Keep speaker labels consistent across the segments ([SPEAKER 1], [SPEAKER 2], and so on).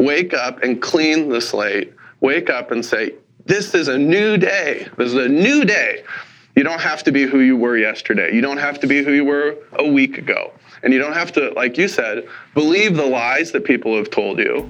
[SPEAKER 1] wake up and clean the slate. Wake up and say, This is a new day. This is a new day. You don't have to be who you were yesterday. You don't have to be who you were a week ago. And you don't have to, like you said, believe the lies that people have told you.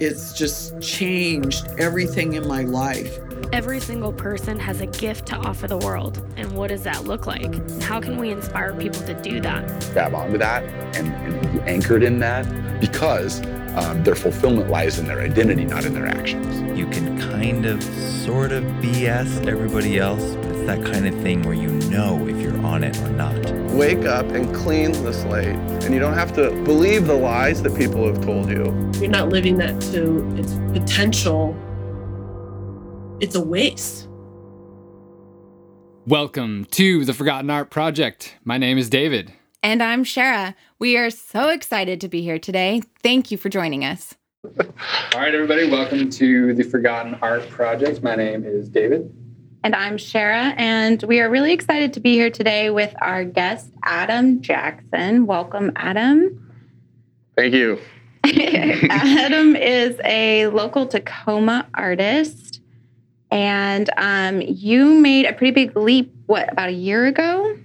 [SPEAKER 2] It's just changed everything in my life.
[SPEAKER 3] Every single person has a gift to offer the world. And what does that look like? How can we inspire people to do that?
[SPEAKER 4] Grab onto that and, and be anchored in that because um, their fulfillment lies in their identity, not in their actions.
[SPEAKER 5] You can kind of, sort of BS everybody else, but it's that kind of thing where you know if you're on it or not.
[SPEAKER 1] Wake up and clean the slate. And you don't have to believe the lies that people have told you.
[SPEAKER 6] You're not living that to its potential. It's a waste.
[SPEAKER 7] Welcome to the Forgotten Art Project. My name is David.
[SPEAKER 8] And I'm Sherah. We are so excited to be here today. Thank you for joining us.
[SPEAKER 9] All right, everybody, welcome to the Forgotten Art Project. My name is David.
[SPEAKER 8] And I'm Sherah, and we are really excited to be here today with our guest, Adam Jackson. Welcome, Adam.
[SPEAKER 1] Thank you.
[SPEAKER 8] Adam is a local Tacoma artist, and um, you made a pretty big leap, what, about a year ago?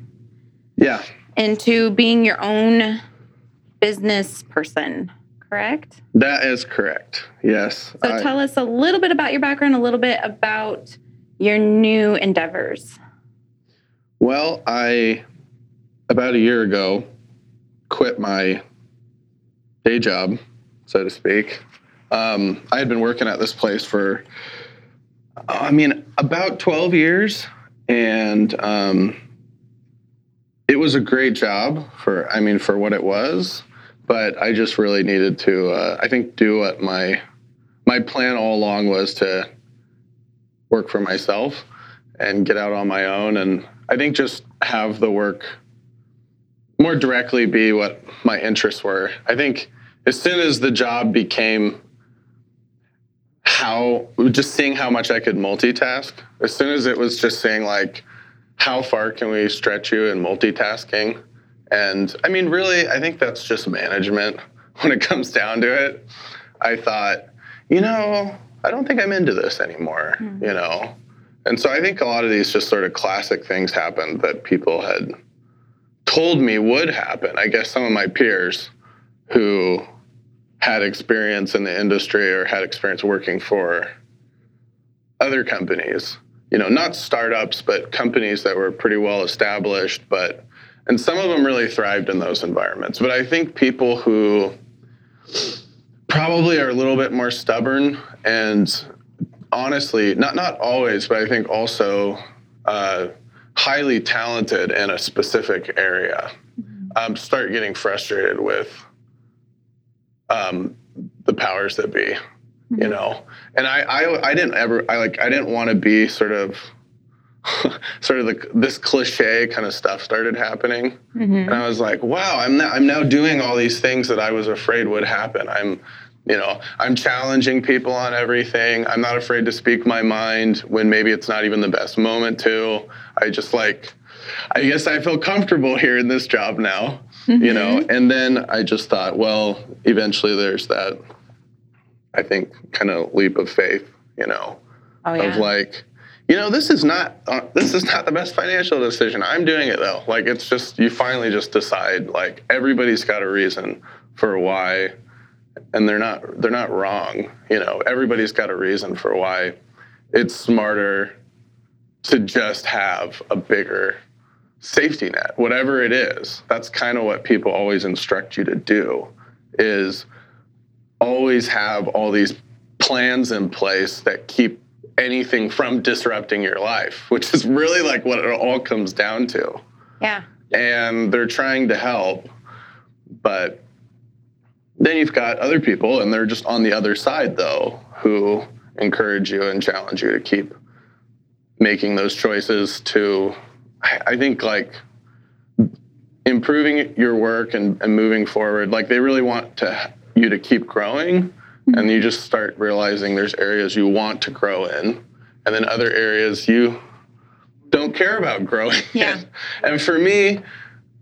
[SPEAKER 1] Yeah.
[SPEAKER 8] Into being your own business person, correct?
[SPEAKER 1] That is correct. Yes.
[SPEAKER 8] So I, tell us a little bit about your background, a little bit about your new endeavors?
[SPEAKER 1] Well, I, about a year ago, quit my day job, so to speak. Um, I had been working at this place for, I mean, about 12 years. And um, it was a great job for, I mean, for what it was. But I just really needed to, uh, I think, do what my my plan all along was to work for myself and get out on my own. And I think just have the work more directly be what my interests were. I think as soon as the job became how just seeing how much I could multitask, as soon as it was just saying like, how far can we stretch you in multitasking? And I mean, really, I think that's just management when it comes down to it. I thought, you know, I don't think I'm into this anymore, mm-hmm. you know? And so I think a lot of these just sort of classic things happened that people had told me would happen. I guess some of my peers who had experience in the industry or had experience working for other companies, you know, not startups, but companies that were pretty well established, but and some of them really thrived in those environments. But I think people who probably are a little bit more stubborn and honestly, not not always, but I think also uh, highly talented in a specific area, mm-hmm. um, start getting frustrated with um, the powers that be, mm-hmm. you know. And I, I I didn't ever I like I didn't want to be sort of sort of the, this cliche kind of stuff started happening, mm-hmm. and I was like, wow, I'm now, I'm now doing all these things that I was afraid would happen. I'm, you know, I'm challenging people on everything. I'm not afraid to speak my mind when maybe it's not even the best moment to. I just like, I guess I feel comfortable here in this job now, mm-hmm. you know. Mm-hmm. And then I just thought, well, eventually there's that, I think, kind of leap of faith, you know, oh, yeah. of like you know, this is not uh, this is not the best financial decision. I'm doing it though. Like it's just you finally just decide. Like everybody's got a reason for why, and they're not they're not wrong. You know, everybody's got a reason for why it's smarter to just have a bigger safety net, whatever it is. That's kind of what people always instruct you to do. Is always have all these plans in place that keep anything from disrupting your life, which is really like what it all comes down to.
[SPEAKER 8] Yeah.
[SPEAKER 1] And they're trying to help, but then you've got other people, and they're just on the other side, though, who encourage you and challenge you to keep making those choices to, I think, like improving your work and, and moving forward. Like they really want to you to keep growing and you just start realizing there's areas you want to grow in and then other areas you don't care about growing
[SPEAKER 8] yeah.
[SPEAKER 1] in. And for me,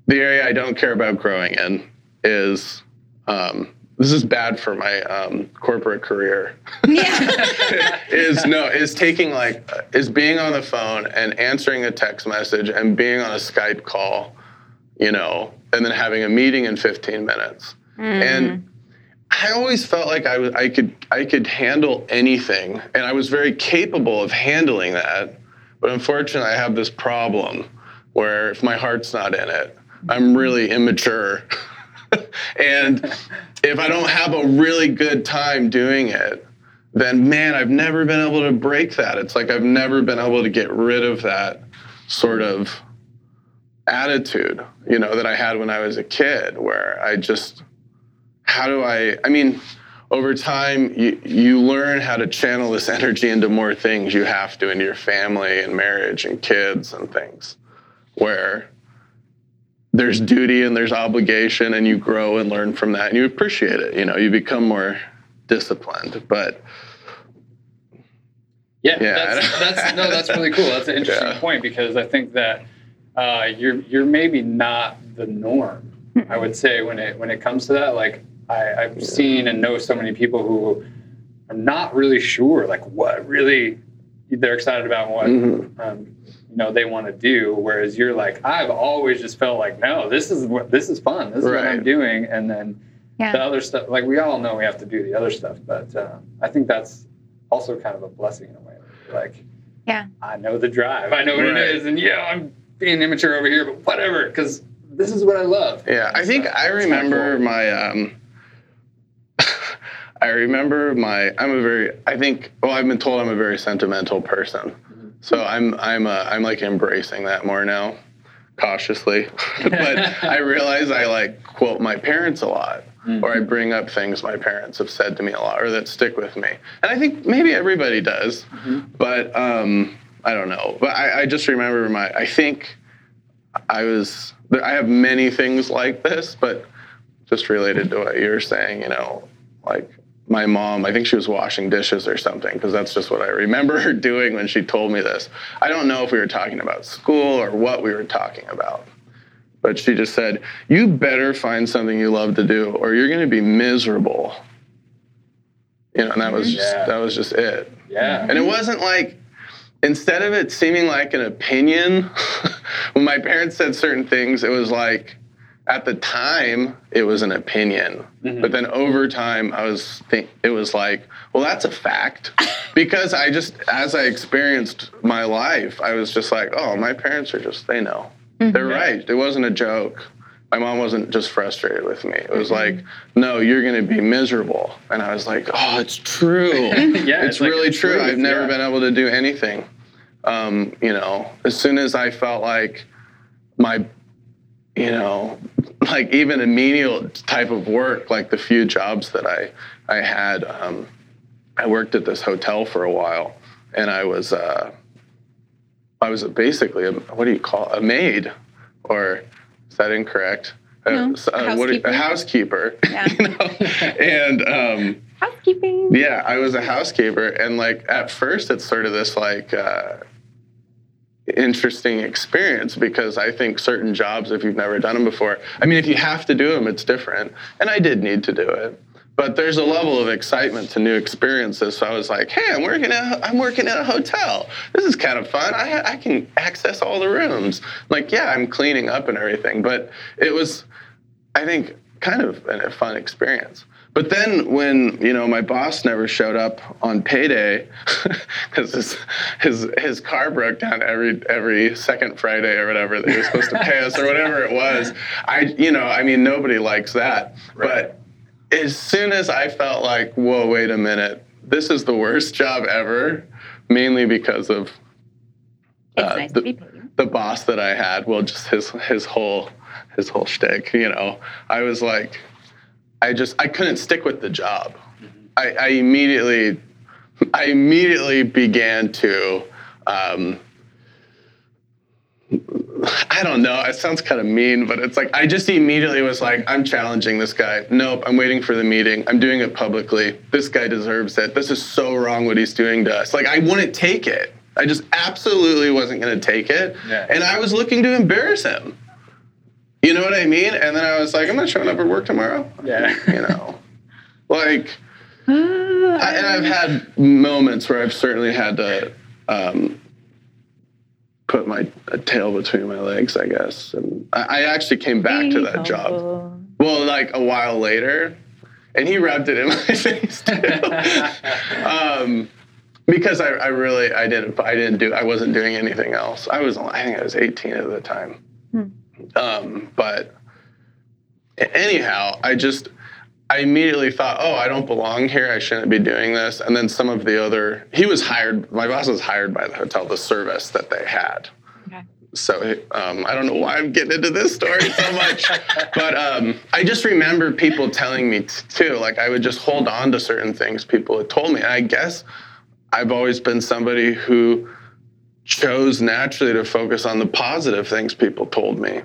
[SPEAKER 1] the area I don't care about growing in is um, this is bad for my um, corporate career.
[SPEAKER 8] Yeah.
[SPEAKER 1] is no is taking like is being on the phone and answering a text message and being on a Skype call, you know, and then having a meeting in 15 minutes. And I always felt like I was I could I could handle anything and I was very capable of handling that. But unfortunately I have this problem where if my heart's not in it, I'm really immature. and if I don't have a really good time doing it, then man, I've never been able to break that. It's like I've never been able to get rid of that sort of attitude, you know, that I had when I was a kid, where I just, how do I, I mean, over time, you, you learn how to channel this energy into more things you have to into your family and marriage and kids and things, where there's duty and there's obligation, and you grow and learn from that, and you appreciate it. You know, you become more disciplined. But
[SPEAKER 9] Yeah,
[SPEAKER 1] Yeah.
[SPEAKER 9] That's, that's no, that's really cool. That's an interesting
[SPEAKER 1] Yeah.
[SPEAKER 9] point because I think that uh, you're you're maybe not the norm. I would say when it when it comes to that, like I, I've seen and know so many people who are not really sure, like what really they're excited about, what
[SPEAKER 1] Mhm.
[SPEAKER 9] um, you know they want to do. Whereas you're like, I've always just felt like, no, this is what this is fun. This is what I'm doing, and then
[SPEAKER 8] Yeah.
[SPEAKER 9] the other stuff, like we all know we have to do the other stuff, but uh, I think that's also kind of a blessing in a way. Like,
[SPEAKER 8] Yeah.
[SPEAKER 9] I know the drive, I know what
[SPEAKER 1] Right.
[SPEAKER 9] it is, and yeah, I'm being immature over here, but whatever, because this is what I love.
[SPEAKER 1] Yeah, I think
[SPEAKER 9] So,
[SPEAKER 1] I remember my. Um, I remember my. I'm a very. I think. Well, I've been told I'm a very sentimental person, so I'm. I'm. Uh, I'm like embracing that more now, cautiously. but I realize I like quote my parents a lot, or I bring up things my parents have said to me a lot, or that stick with me. And I think maybe everybody does, but um, I don't know. But I, I just remember my. I think I was. I have many things like this, but just related to what you're saying, you know, like my mom, I think she was washing dishes or something, because that's just what I remember her doing when she told me this. I don't know if we were talking about school or what we were talking about, but she just said, You better find something you love to do, or you're going to be miserable. You know, and that was just,
[SPEAKER 9] Yeah.
[SPEAKER 1] that was just it.
[SPEAKER 9] Yeah.
[SPEAKER 1] And it wasn't like, instead of it seeming like an opinion, when my parents said certain things, it was like, at the time, it was an opinion. Mm-hmm. But then over time, I was think it was like, well, that's a fact. because I just, as I experienced my life, I was just like, oh, my parents are just, they know. Mm-hmm. They're right. It wasn't a joke. My mom wasn't just frustrated with me. It was mm-hmm. like, no, you're going to be miserable. And I was like, oh, it's true.
[SPEAKER 9] Yeah,
[SPEAKER 1] it's,
[SPEAKER 9] it's like
[SPEAKER 1] really
[SPEAKER 9] a
[SPEAKER 1] true.
[SPEAKER 9] truth,
[SPEAKER 1] I've never
[SPEAKER 9] yeah.
[SPEAKER 1] been able to do anything. Um, you know, as soon as I felt like my, you know, like even a menial type of work, like the few jobs that I I had, um, I worked at this hotel for a while, and I was uh, I was basically a, what do you call it? a maid, or is that incorrect?
[SPEAKER 8] No,
[SPEAKER 1] s-
[SPEAKER 8] a
[SPEAKER 1] you- a
[SPEAKER 8] housekeeper.
[SPEAKER 1] housekeeper.
[SPEAKER 8] Yeah.
[SPEAKER 1] you know? and um,
[SPEAKER 8] Housekeeping.
[SPEAKER 1] yeah, I was a housekeeper, and like at first, it's sort of this like uh, interesting experience because I think certain jobs, if you've never done them before, I mean, if you have to do them, it's different, and I did need to do it. But there's a level of excitement to new experiences. So I was like, "Hey, I'm working at I'm working at a hotel. This is kind of fun. I I can access all the rooms. Like, yeah, I'm cleaning up and everything. But it was, I think, kind of a fun experience. But then when you know my boss never showed up on payday because his his his car broke down every every second Friday or whatever that he was supposed to pay us or whatever it was. I you know I mean nobody likes that. But as soon as I felt like whoa wait a minute this is the worst job ever, mainly because of uh,
[SPEAKER 8] nice
[SPEAKER 1] the-
[SPEAKER 8] to be paid.
[SPEAKER 1] the boss that I had, well, just his his whole his whole shtick, you know. I was like, I just I couldn't stick with the job. I, I immediately I immediately began to um, I don't know. It sounds kind of mean, but it's like I just immediately was like, I'm challenging this guy. Nope, I'm waiting for the meeting. I'm doing it publicly. This guy deserves it. This is so wrong what he's doing to us. Like I wouldn't take it. I just absolutely wasn't going to take it.
[SPEAKER 9] Yeah.
[SPEAKER 1] And I was looking to embarrass him. You know what I mean? And then I was like, I'm not showing up at work tomorrow.
[SPEAKER 9] Yeah.
[SPEAKER 1] You know. Like, I, and I've had moments where I've certainly had to um, put my a tail between my legs, I guess. And I, I actually came back to that job. Well, like a while later, and he rubbed it in my face too. um, because I, I really I didn't I didn't do I wasn't doing anything else. I was I think I was 18 at the time. Um, but anyhow, I just I immediately thought, oh, I don't belong here. I shouldn't be doing this. And then some of the other he was hired. My boss was hired by the hotel, the service that they had.
[SPEAKER 8] Okay.
[SPEAKER 1] So um, I don't know why I'm getting into this story so much, but um, I just remember people telling me t- too. Like I would just hold on to certain things people had told me, and I guess I've always been somebody who chose naturally to focus on the positive things people told me.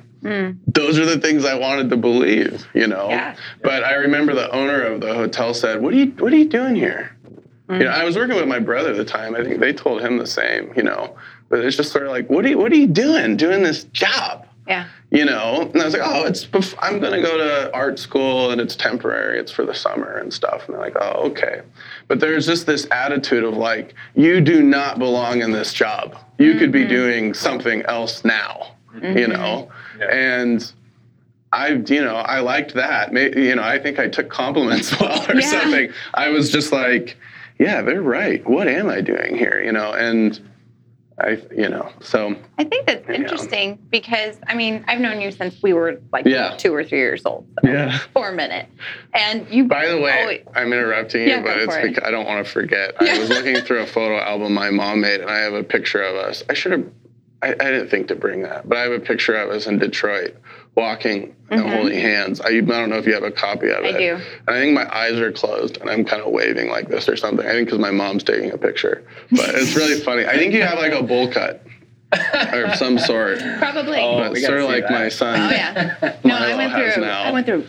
[SPEAKER 1] Those are the things I wanted to believe, you know.
[SPEAKER 8] Yeah.
[SPEAKER 1] But I remember the owner of the hotel said, "What are you What are you doing here?" You mm. know, I was working with my brother at the time. I think they told him the same, you know. But it's just sort of like, "What are you What are you doing? Doing this job?"
[SPEAKER 8] Yeah.
[SPEAKER 1] you know and i was like oh it's bef- i'm going to go to art school and it's temporary it's for the summer and stuff and they're like oh okay but there's just this attitude of like you do not belong in this job you could be mm-hmm. doing something else now you mm-hmm. know
[SPEAKER 9] Yeah.
[SPEAKER 1] and I, you know, I liked that. May you know, I think I took compliments well or
[SPEAKER 8] Yeah.
[SPEAKER 1] something. I was just like, yeah, they're right. What am I doing here? You know, and I, you know, so
[SPEAKER 8] I think that's
[SPEAKER 1] Yeah.
[SPEAKER 8] interesting because I mean I've known you since we were like
[SPEAKER 1] Yeah.
[SPEAKER 8] two or three years old. So
[SPEAKER 1] Yeah.
[SPEAKER 8] For a minute, and you.
[SPEAKER 1] By the way,
[SPEAKER 8] always-
[SPEAKER 1] I'm interrupting you,
[SPEAKER 8] Yeah,
[SPEAKER 1] but it's
[SPEAKER 8] it.
[SPEAKER 1] because I don't want to forget. I was looking through a photo album my mom made, and I have a picture of us. I should have. I, I didn't think to bring that, but I have a picture of us in Detroit walking and holding hands. I, I don't know if you have a copy of
[SPEAKER 8] Mm-hmm. I
[SPEAKER 1] it.
[SPEAKER 8] do.
[SPEAKER 1] And I think my eyes are closed, and I'm kind of waving like this or something. I think because my mom's taking a picture, but it's really funny. I think you have like a bowl cut or some sort.
[SPEAKER 8] Probably.
[SPEAKER 9] Oh,
[SPEAKER 1] but sort of like
[SPEAKER 9] that.
[SPEAKER 1] my son.
[SPEAKER 8] Oh yeah. No, I went through.
[SPEAKER 1] now.
[SPEAKER 8] I went through.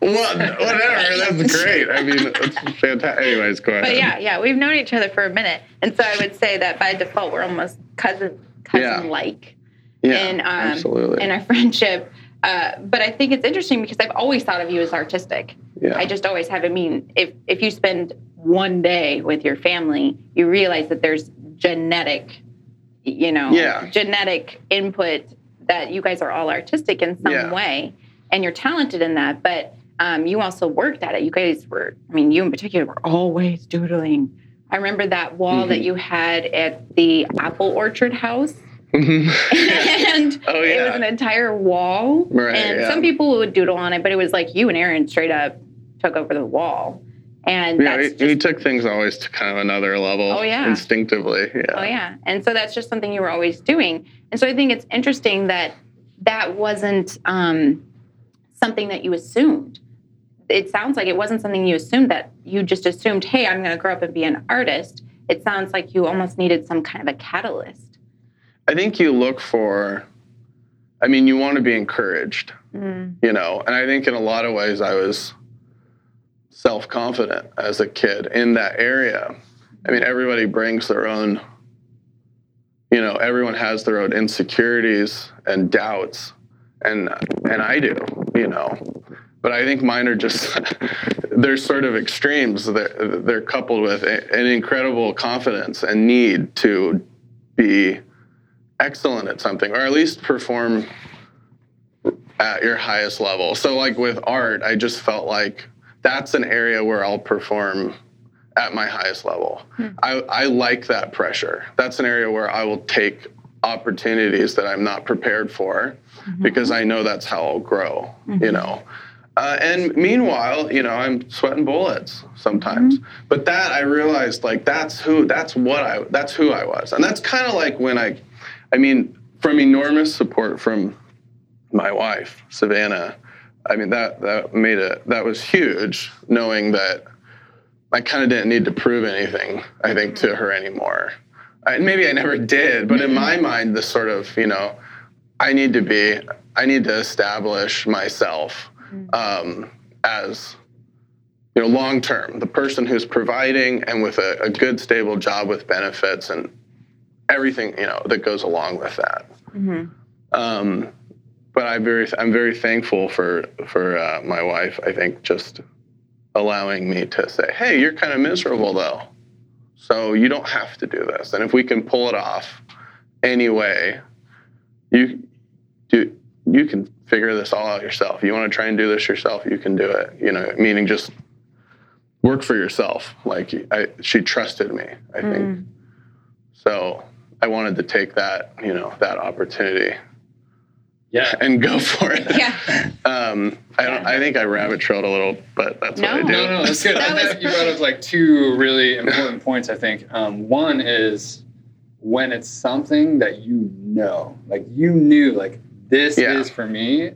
[SPEAKER 1] What, whatever. That's great. I mean, it's fantastic. Anyways, go ahead.
[SPEAKER 8] But yeah, yeah, we've known each other for a minute, and so I would say that by default we're almost cousin cousin like
[SPEAKER 1] yeah,
[SPEAKER 8] in um,
[SPEAKER 1] absolutely.
[SPEAKER 8] in our friendship. Uh, but I think it's interesting because I've always thought of you as artistic.
[SPEAKER 1] Yeah.
[SPEAKER 8] I just always have. I mean, if if you spend one day with your family, you realize that there's genetic, you know,
[SPEAKER 1] Yeah.
[SPEAKER 8] genetic input that you guys are all artistic in some
[SPEAKER 1] Yeah.
[SPEAKER 8] way, and you're talented in that. But um, you also worked at it. You guys were. I mean, you in particular were always doodling. I remember that wall
[SPEAKER 1] Mm-hmm.
[SPEAKER 8] that you had at the apple orchard house
[SPEAKER 1] Mhm.
[SPEAKER 8] and
[SPEAKER 1] Oh, yeah.
[SPEAKER 8] it was an entire wall.
[SPEAKER 1] Right,
[SPEAKER 8] and
[SPEAKER 1] yeah.
[SPEAKER 8] some people would doodle on it, but it was like you and Aaron straight up took over the wall. And
[SPEAKER 1] yeah,
[SPEAKER 8] that's
[SPEAKER 1] we, we took things always to kind of another level.
[SPEAKER 8] Oh, yeah.
[SPEAKER 1] Instinctively. Yeah.
[SPEAKER 8] oh yeah. And so that's just something you were always doing. And so I think it's interesting that that wasn't um, something that you assumed. It sounds like it wasn't something you assumed that you just assumed, hey, I'm going to grow up and be an artist. It sounds like you almost needed some kind of a catalyst.
[SPEAKER 1] I think you look for, I mean, you want to be encouraged,
[SPEAKER 8] Mm.
[SPEAKER 1] you know, and I think in a lot of ways I was self confident as a kid in that area. I mean, everybody brings their own, you know, everyone has their own insecurities and doubts, and and I do, you know. But I think mine are just they're sort of extremes. They're they're coupled with an incredible confidence and need to be excellent at something, or at least perform at your highest level. So, like with art, I just felt like that's an area where I'll perform at my highest level. Hmm. I, I like that pressure. That's an area where I will take opportunities that I'm not prepared for mm-hmm. because I know that's how I'll grow, you mm-hmm. know. Uh, and meanwhile, you know, I'm sweating bullets sometimes. Mm-hmm. But that I realized, like, that's who, that's what I, that's who I was, and that's kind of like when I, I mean, from enormous support from my wife, Savannah. I mean, that that made it. That was huge, knowing that I kind of didn't need to prove anything. I think to her anymore. I, maybe I never did, but in my mind, the sort of, you know, I need to be, I need to establish myself um, as, you know, long term, the person who's providing and with a, a good, stable job with benefits and everything, you know, that goes along with that. Um, but I'm very, I'm very thankful for for uh, my wife. I think just allowing me to say, hey, you're kind of miserable though. So you don't have to do this. And if we can pull it off anyway, you do you can figure this all out yourself. You want to try and do this yourself, you can do it. You know, meaning just work for yourself. Like I, she trusted me, I think. So I wanted to take that, you know, that opportunity
[SPEAKER 9] Yeah.
[SPEAKER 1] and go for it.
[SPEAKER 8] Yeah.
[SPEAKER 1] Um, I don't. I think I rabbit trailed a little, but that's what I
[SPEAKER 8] No.
[SPEAKER 1] do.
[SPEAKER 9] No, no, that's good.
[SPEAKER 8] That was
[SPEAKER 9] you brought up like two really important points. I think um, one is when it's something that you know, like you knew, like this
[SPEAKER 1] Yeah.
[SPEAKER 9] is for me.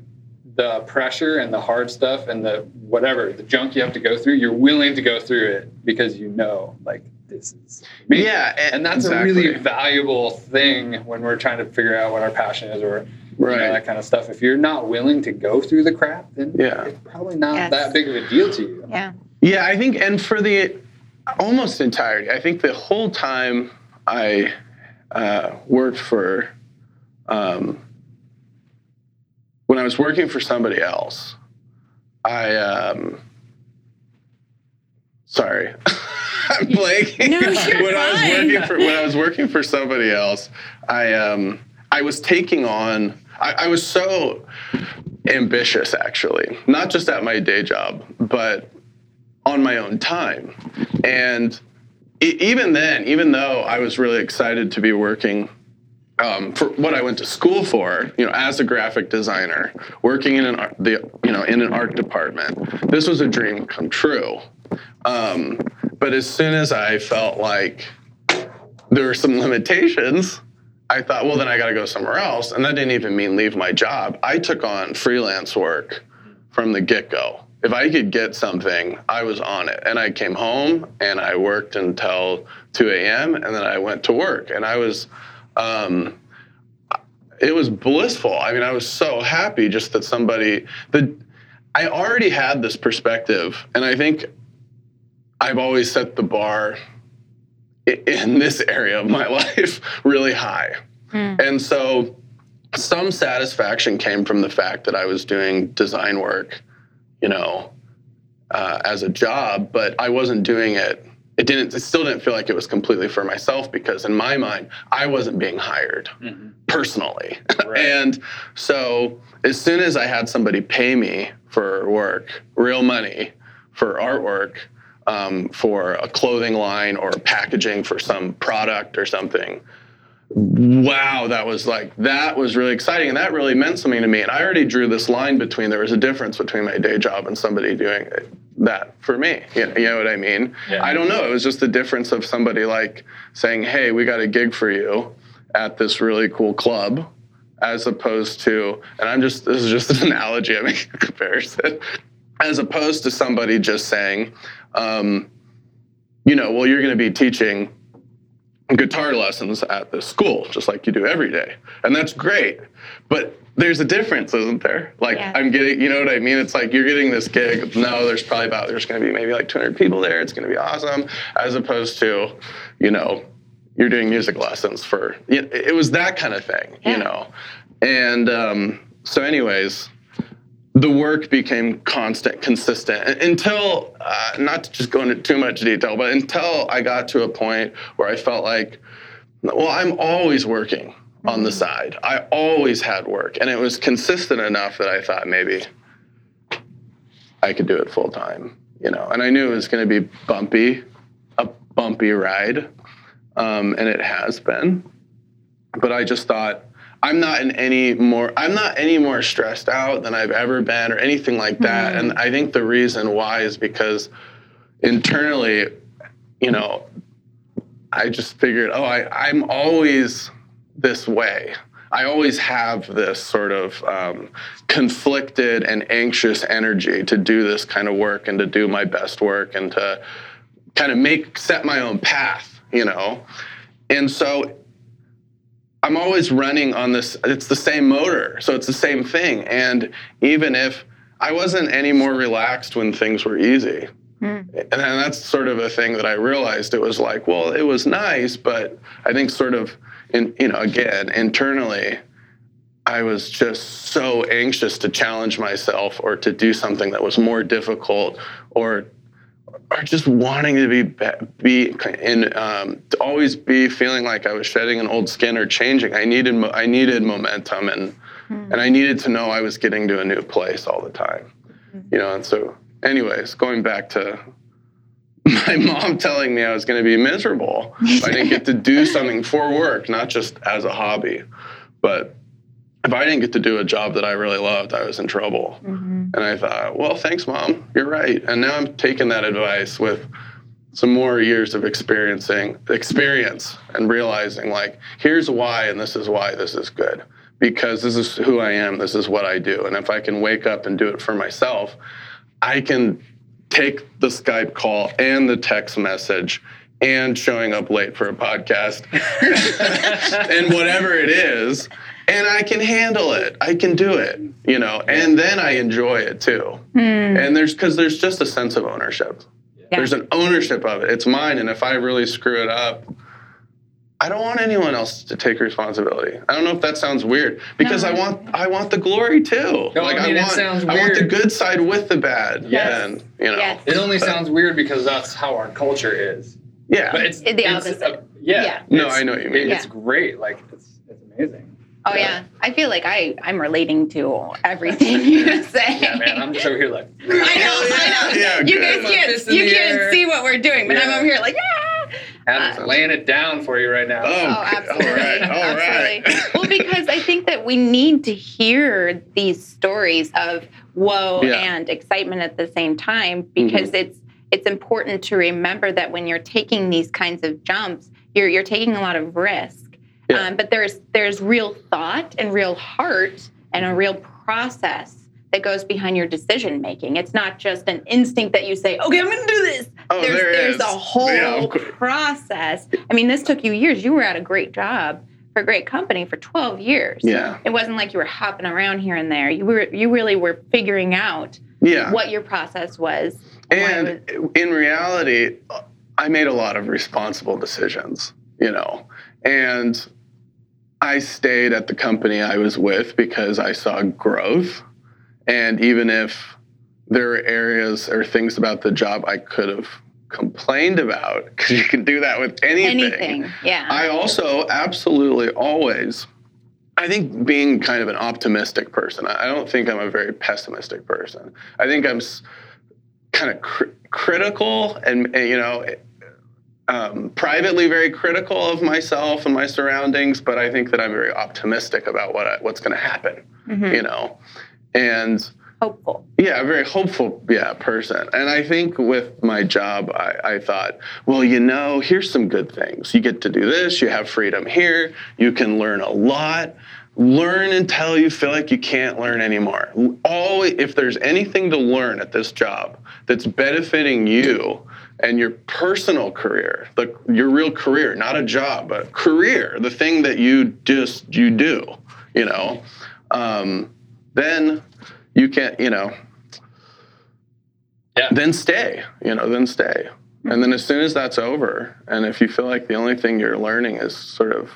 [SPEAKER 9] The pressure and the hard stuff and the whatever the junk you have to go through, you're willing to go through it because you know, like this is me.
[SPEAKER 1] Yeah, and,
[SPEAKER 9] and that's
[SPEAKER 1] exactly.
[SPEAKER 9] a really valuable thing when we're trying to figure out what our passion is or you know, that kind of stuff. If you're not willing to go through the crap, then
[SPEAKER 1] Yeah.
[SPEAKER 9] it's probably not
[SPEAKER 8] Yes.
[SPEAKER 9] that big of a deal to you.
[SPEAKER 8] Yeah.
[SPEAKER 1] Yeah, I think, and for the almost entirety, I think the whole time I uh, worked for, um, when I was working for somebody else, I, um, sorry, Blanking.
[SPEAKER 6] No, you're
[SPEAKER 1] when I was working for when I was working for somebody else, I um, I was taking on. I, I was so ambitious, actually, not just at my day job, but on my own time. And e- even then, even though I was really excited to be working um, for what I went to school for, you know, as a graphic designer, working in an art, the you know in an art department, this was a dream come true. Um, but as soon as I felt like there were some limitations, I thought, well, then I got to go somewhere else, and that didn't even mean leave my job. I took on freelance work from the get go. If I could get something, I was on it. And I came home and I worked until 2 a.m. and then I went to work. And I was, um, it was blissful. I mean, I was so happy just that somebody, the, I already had this perspective. And I think I've always set the bar in this area of my life really high. And so some satisfaction came from the fact that I was doing design work, you know, uh, as a job, but I wasn't doing it. It didn't. It still didn't feel like it was completely for myself because in my mind, I wasn't being hired personally.
[SPEAKER 9] Right.
[SPEAKER 1] and so as soon as I had somebody pay me for work, real money for artwork, um, for a clothing line or packaging for some product or something, wow, that was like that was really exciting, and that really meant something to me. And I already drew this line between there was a difference between my day job and somebody doing that for me. You know, you know what I mean?
[SPEAKER 9] Yeah.
[SPEAKER 1] I don't know. It was just the difference of somebody like saying, "Hey, we got a gig for you at this really cool club." As opposed to, and I'm just, this is just an analogy, I make a comparison, as opposed to somebody just saying, um, you know, well, you're going to be teaching guitar lessons at the school, just like you do every day. And that's great. But there's a difference, isn't there? Like
[SPEAKER 8] Yeah.
[SPEAKER 1] I'm getting, you know what I mean? It's like you're getting this gig. No, there's probably about, there's going to be maybe like 200 people there. It's going to be awesome. As opposed to, you know, you're doing music lessons for, it it was that kind of thing,
[SPEAKER 8] Yeah.
[SPEAKER 1] you know? And um, so anyways, the work became constant, consistent until, uh, not to just go into too much detail, but until I got to a point where I felt like, well, I'm always working on the side. I always had work, and it was consistent enough that I thought maybe I could do it full time, you know. And I knew it was going to be bumpy, a bumpy ride, um, and it has been. But I just thought I'm not in any more I'm not any more stressed out than I've ever been or anything like that. And I think the reason why is because internally, you know, I just figured, oh, I, I'm always this way. I always have this sort of um, conflicted and anxious energy to do this kind of work and to do my best work and to kind of make set my own path, you know. And so I'm always running on this, it's the same motor, so it's the same thing. And even if I wasn't any more relaxed when things were easy, hmm. and then that's sort of a thing that I realized. It was like, well, it was nice, but I think sort of, in, you know, again, internally, I was just so anxious to challenge myself or to do something that was more difficult or or just wanting to be be in um, to always be feeling like I was shedding an old skin or changing. I needed I needed momentum and and I needed to know I was getting to a new place all the time. You know, and so anyways, going back to my mom telling me I was going to be miserable I didn't get to do something for work, not just as a hobby. But if I didn't get to do a job that I really loved, I was in trouble. Mm-hmm. And I thought, well, thanks, mom. You're right. And now I'm taking that advice with some more years of experiencing experience and realizing like here's why and this is why this is good because this is who I am this is what I do and if I can wake up and do it for myself I can take the Skype call and the text message and showing up late for a podcast and whatever it is and I can handle it. I can do it, you know, and then I enjoy it too. And there's because there's just a sense of ownership. There's an ownership of it. It's mine, and if I really screw it up, I don't want anyone else to take responsibility. I don't know if that sounds weird because I want I want the glory too.
[SPEAKER 9] No, I mean, it
[SPEAKER 1] want
[SPEAKER 9] sounds
[SPEAKER 1] I want the good side with the bad.
[SPEAKER 9] Yes.
[SPEAKER 1] And you know,
[SPEAKER 8] Yes.
[SPEAKER 9] It only
[SPEAKER 1] But-
[SPEAKER 9] sounds weird because that's how our culture is.
[SPEAKER 1] yeah.
[SPEAKER 9] But it's
[SPEAKER 8] The
[SPEAKER 9] it's,
[SPEAKER 8] opposite.
[SPEAKER 9] uh, yeah.
[SPEAKER 8] Yeah.
[SPEAKER 1] No,
[SPEAKER 9] It's-
[SPEAKER 1] I know what you mean.
[SPEAKER 9] It's
[SPEAKER 8] Yeah.
[SPEAKER 9] great. Like it's it's amazing.
[SPEAKER 8] Oh yeah, I feel like I I'm relating to everything you say.
[SPEAKER 9] Yeah, man. I'm just over here like.
[SPEAKER 8] I know, I know.
[SPEAKER 1] Yeah,
[SPEAKER 8] you guys can't you can't see what we're doing, but I'm over here like yeah.
[SPEAKER 9] I'm laying it down for you right now.
[SPEAKER 1] Oh,
[SPEAKER 8] Oh, absolutely.
[SPEAKER 1] All right. All right.
[SPEAKER 8] absolutely. well, because I think that we need to hear these stories of woe
[SPEAKER 1] Yeah.
[SPEAKER 8] and excitement at the same time because
[SPEAKER 1] Mm-hmm.
[SPEAKER 8] it's it's important to remember that when you're taking these kinds of jumps, you're you're taking a lot of risk.
[SPEAKER 1] Yeah.
[SPEAKER 8] Um, but there's there's real thought and real heart and a real process that goes behind your decision making. It's not just an instinct that you say, "Okay, I'm going to do this."
[SPEAKER 1] Oh,
[SPEAKER 8] there's
[SPEAKER 1] there
[SPEAKER 8] there's a whole
[SPEAKER 1] Yeah,
[SPEAKER 8] process. I mean, this took you years. You were at a great job for a great company for 12 years.
[SPEAKER 1] Yeah.
[SPEAKER 8] It wasn't like you were hopping around here and there. You were you really were figuring out
[SPEAKER 1] Yeah.
[SPEAKER 8] what your process was. it
[SPEAKER 1] And in reality, I made a lot of responsible decisions, you know, and I stayed at the company I was with because I saw growth. And even if there were areas or things about the job I could have complained about, because you can do that with anything.
[SPEAKER 8] anything. Yeah.
[SPEAKER 1] I also absolutely always, I think being kind of an optimistic person, I I don't think I'm a very pessimistic person. I think I'm kind of cr- critical and, and, you know, um, privately very critical of myself and my surroundings, but I think that I'm very optimistic about what I, what's going to happen,
[SPEAKER 8] Mhm.
[SPEAKER 1] you know, and
[SPEAKER 8] Hopeful.
[SPEAKER 1] yeah, a very hopeful, yeah, person. And I think with my job, I, I thought, well, you know, here's some good things. You get to do this. You have freedom here. You can learn a lot. Learn until you feel like you can't learn anymore. Always, if there's anything to learn at this job that's benefiting you and your personal career, the, your real career, not a job, but career, the thing that you just you do, you know, um, then you can't, you know,
[SPEAKER 9] Yeah.
[SPEAKER 1] then stay, you know, then stay. And then as soon as that's over, and if you feel like the only thing you're learning is sort of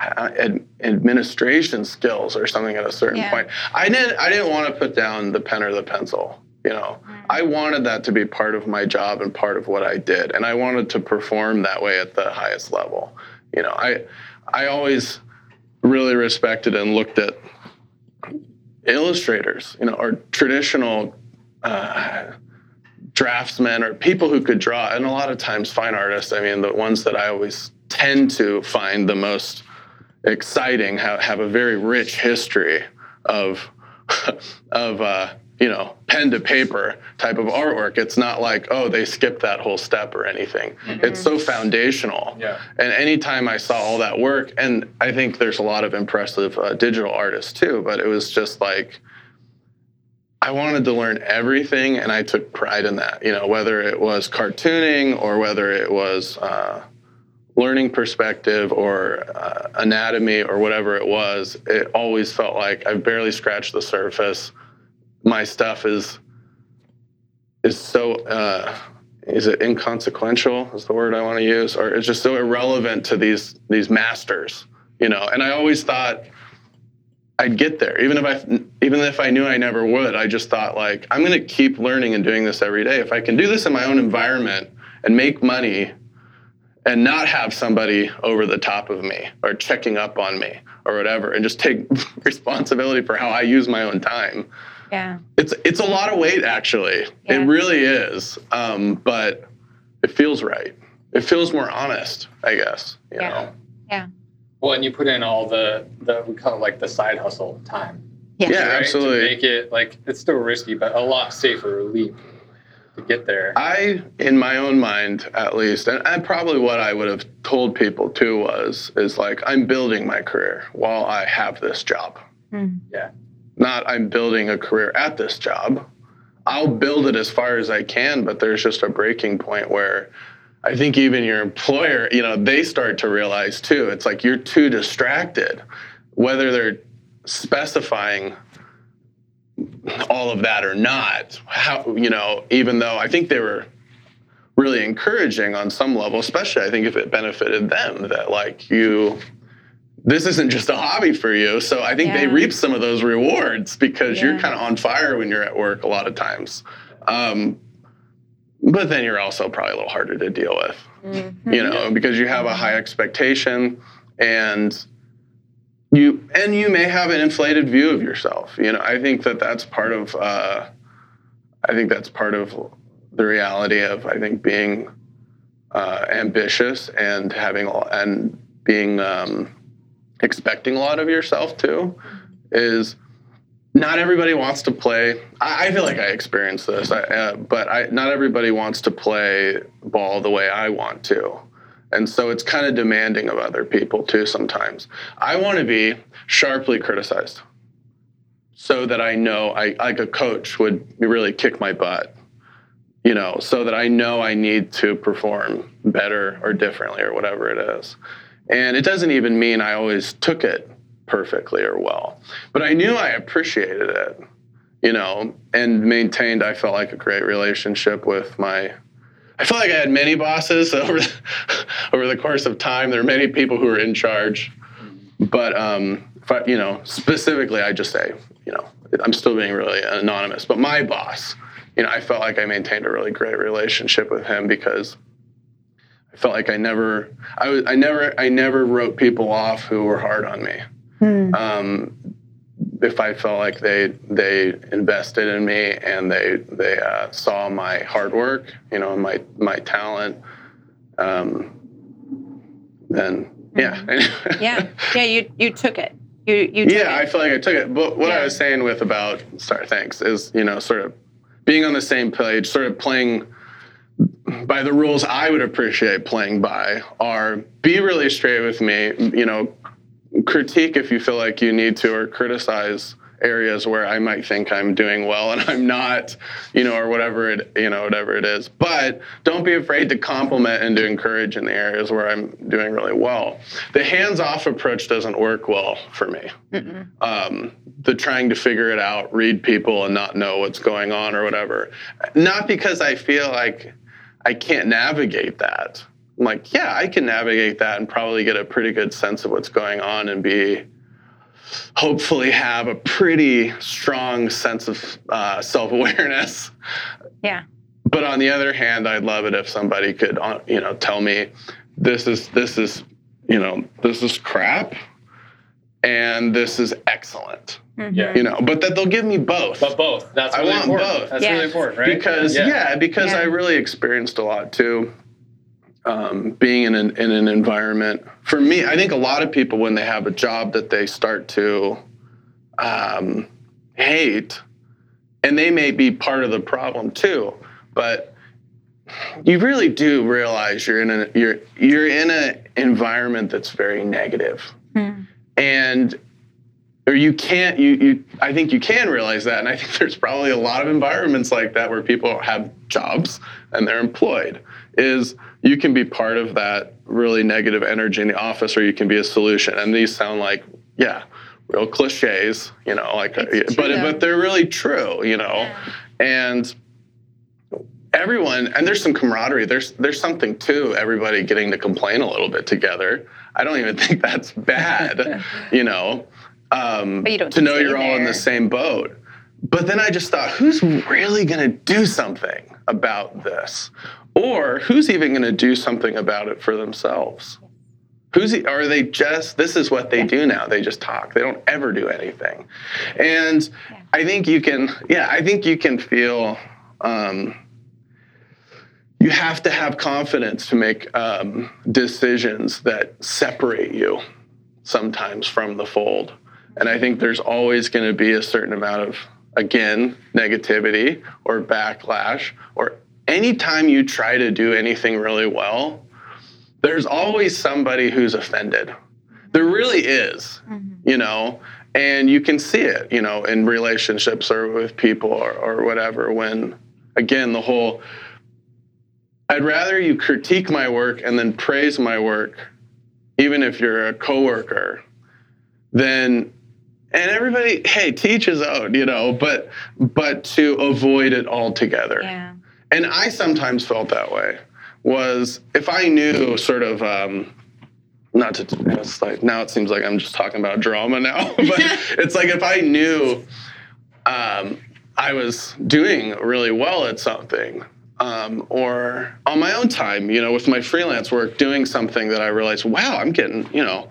[SPEAKER 1] ad- administration skills or something at a certain
[SPEAKER 8] Yeah.
[SPEAKER 1] point, I didn't, I didn't want to put down the pen or the pencil. You know, I wanted that to be part of my job and part of what I did, and I wanted to perform that way at the highest level. You know, I, I always really respected and looked at illustrators, you know, or traditional uh, draftsmen or people who could draw. And a lot of times, fine artists, I mean, the ones that I always tend to find the most exciting have, have a very rich history of, of, uh, you know, pen to paper type of artwork. It's not like, oh, they skipped that whole step or anything. It's so foundational.
[SPEAKER 9] Yeah.
[SPEAKER 1] And anytime I saw all that work, and I think there's a lot of impressive uh, digital artists too, but it was just like, I wanted to learn everything, and I took pride in that. You know, whether it was cartooning or whether it was uh, learning perspective or uh, anatomy or whatever it was, it always felt like I've barely scratched the surface. My stuff is is so uh, is it inconsequential is the word I want to use, or it's just so irrelevant to these these masters, you know. And I always thought I'd get there. Even if I even if I knew I never would, I just thought like I'm going to keep learning and doing this every day. If I can do this in my own environment and make money and not have somebody over the top of me or checking up on me or whatever and just take responsibility for how I use my own time.
[SPEAKER 8] Yeah.
[SPEAKER 1] It's it's a lot of weight actually.
[SPEAKER 8] Yeah.
[SPEAKER 1] It really is. Um, but it feels right. It feels more honest, I guess, you
[SPEAKER 8] Yeah.
[SPEAKER 1] know.
[SPEAKER 8] Yeah.
[SPEAKER 9] Well, and you put in all the the we call it like the side hustle time.
[SPEAKER 8] Yeah.
[SPEAKER 1] Yeah,
[SPEAKER 9] right?
[SPEAKER 1] absolutely.
[SPEAKER 9] To make it like it's still risky, but a lot safer leap to get there.
[SPEAKER 1] I, in my own mind, at least, and, and probably what I would have told people too was, is like, I'm building my career while I have this job.
[SPEAKER 8] Mm.
[SPEAKER 9] Yeah.
[SPEAKER 1] Not I'm building a career at this job. I'll build it as far as I can, but there's just a breaking point where I think even your employer, you know, they start to realize too. It's like you're too distracted, whether they're specifying all of that or not. How you know, even though I think they were really encouraging on some level, especially I think if it benefited them that like you this isn't just a hobby for you. So I think they reap some of those rewards because you're kind of on fire when you're at work a lot of times. Um, but then you're also probably a little harder to deal with,
[SPEAKER 8] Mm-hmm.
[SPEAKER 1] you know, because you have a high expectation and you and you may have an inflated view of yourself. You know, I think that that's part of uh, I think that's part of the reality of I think being uh, ambitious and having and being um, expecting a lot of yourself too is not everybody wants to play. I, I feel like I experienced this, I, uh, but I, not everybody wants to play ball the way I want to. And so it's kind of demanding of other people too sometimes. I want to be sharply criticized so that I know, I like a coach would really kick my butt, you know, so that I know I need to perform better or differently or whatever it is. And it doesn't even mean I always took it perfectly or well, but I knew I appreciated it, you know, and maintained, I felt like a great relationship with my. I feel like I had many bosses over the, over the course of time. There are many people who were in charge, but um, I, you know, specifically, I just say, you know, I'm still being really anonymous. But my boss, you know, I felt like I maintained a really great relationship with him because I felt like I never, I was, I never, I never wrote people off who were hard on me. Um, if I felt like they they invested in me and they they uh, saw my hard work, you know, my my talent, um, then yeah,
[SPEAKER 8] Yeah. Yeah. You you took it. You you took
[SPEAKER 1] yeah, I
[SPEAKER 8] it.
[SPEAKER 1] feel like I took it. But what
[SPEAKER 8] Yeah.
[SPEAKER 1] I was saying with about sorry, thanks, is you know sort of being on the same page, sort of playing by the rules I would appreciate playing by are be really straight with me. You know, critique if you feel like you need to, or criticize areas where I might think I'm doing well and I'm not, you know, or whatever it, you know, whatever it is. But don't be afraid to compliment and to encourage in the areas where I'm doing really well. The hands-off approach doesn't work well for me. Um, the trying to figure it out, read people and not know what's going on or whatever. Not because I feel like I can't navigate that. I'm like, yeah, I can navigate that and probably get a pretty good sense of what's going on and be hopefully have a pretty strong sense of uh, self-awareness.
[SPEAKER 8] Yeah.
[SPEAKER 1] But on the other hand, I'd love it if somebody could, uh, you know, tell me this is this is, you know, this is crap, and this is excellent.
[SPEAKER 9] Yeah.
[SPEAKER 1] You know, but that they'll give me both.
[SPEAKER 9] But both. That's
[SPEAKER 1] I want
[SPEAKER 9] important.
[SPEAKER 1] both.
[SPEAKER 9] That's
[SPEAKER 8] Yeah.
[SPEAKER 9] really important, right?
[SPEAKER 1] because yeah, because
[SPEAKER 8] Yeah.
[SPEAKER 1] I really experienced a lot too. Um, being in an in an environment for me, I think a lot of people when they have a job that they start to um, hate, and they may be part of the problem too, but you really do realize you're in a you're you're in an environment that's very negative. negative, and or you can't you you I think you can realize that and I think there's probably a lot of environments like that where people have jobs and they're employed is you can be part of that really negative energy in the office or you can be a solution. And these sound like yeah real cliches you know like
[SPEAKER 8] It's
[SPEAKER 1] but
[SPEAKER 8] true,
[SPEAKER 1] but they're really true you know? And everyone and there's some camaraderie. There's there's something to everybody getting to complain a little bit together. I don't even think that's bad you know? Um,
[SPEAKER 8] But you don't
[SPEAKER 1] to know you're all in the same boat. But then I just thought, who's really going to do something about this? Or who's even going to do something about it for themselves? Who's are they just this is what they do now. They just talk. They don't ever do anything. And I think you can yeah, I think you can feel um, you have to have confidence to make um, decisions that separate you sometimes from the fold. And I think there's always going to be a certain amount of, again, negativity or backlash, or anytime you try to do anything really well, there's always somebody who's offended. There really is, mm-hmm. you know, and you can see it, you know, in relationships or with people or, or whatever. When, again, the whole, I'd rather you critique my work and then praise my work, even if you're a coworker, than and everybody, hey, teach his own, you know, but but to avoid it altogether.
[SPEAKER 8] Yeah.
[SPEAKER 1] And I sometimes felt that way. Was if I knew sort of um, not to it's like now it seems like I'm just talking about drama now, but it's like if I knew um, I was doing really well at something, um, or on my own time, you know, with my freelance work, doing something that I realized, wow, I'm getting, you know,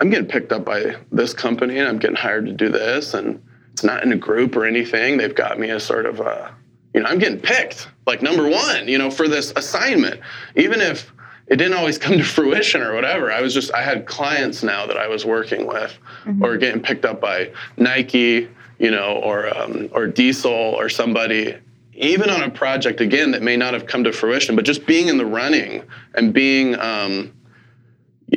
[SPEAKER 1] I'm getting picked up by this company and I'm getting hired to do this, and it's not in a group or anything. They've got me as sort of a, you know, I'm getting picked like number one, you know, for this assignment, even if it didn't always come to fruition or whatever. I was just I had clients now that I was working with, or getting picked up by Nike, you know, or um, or Diesel or somebody, even on a project again that may not have come to fruition, but just being in the running and being. Um,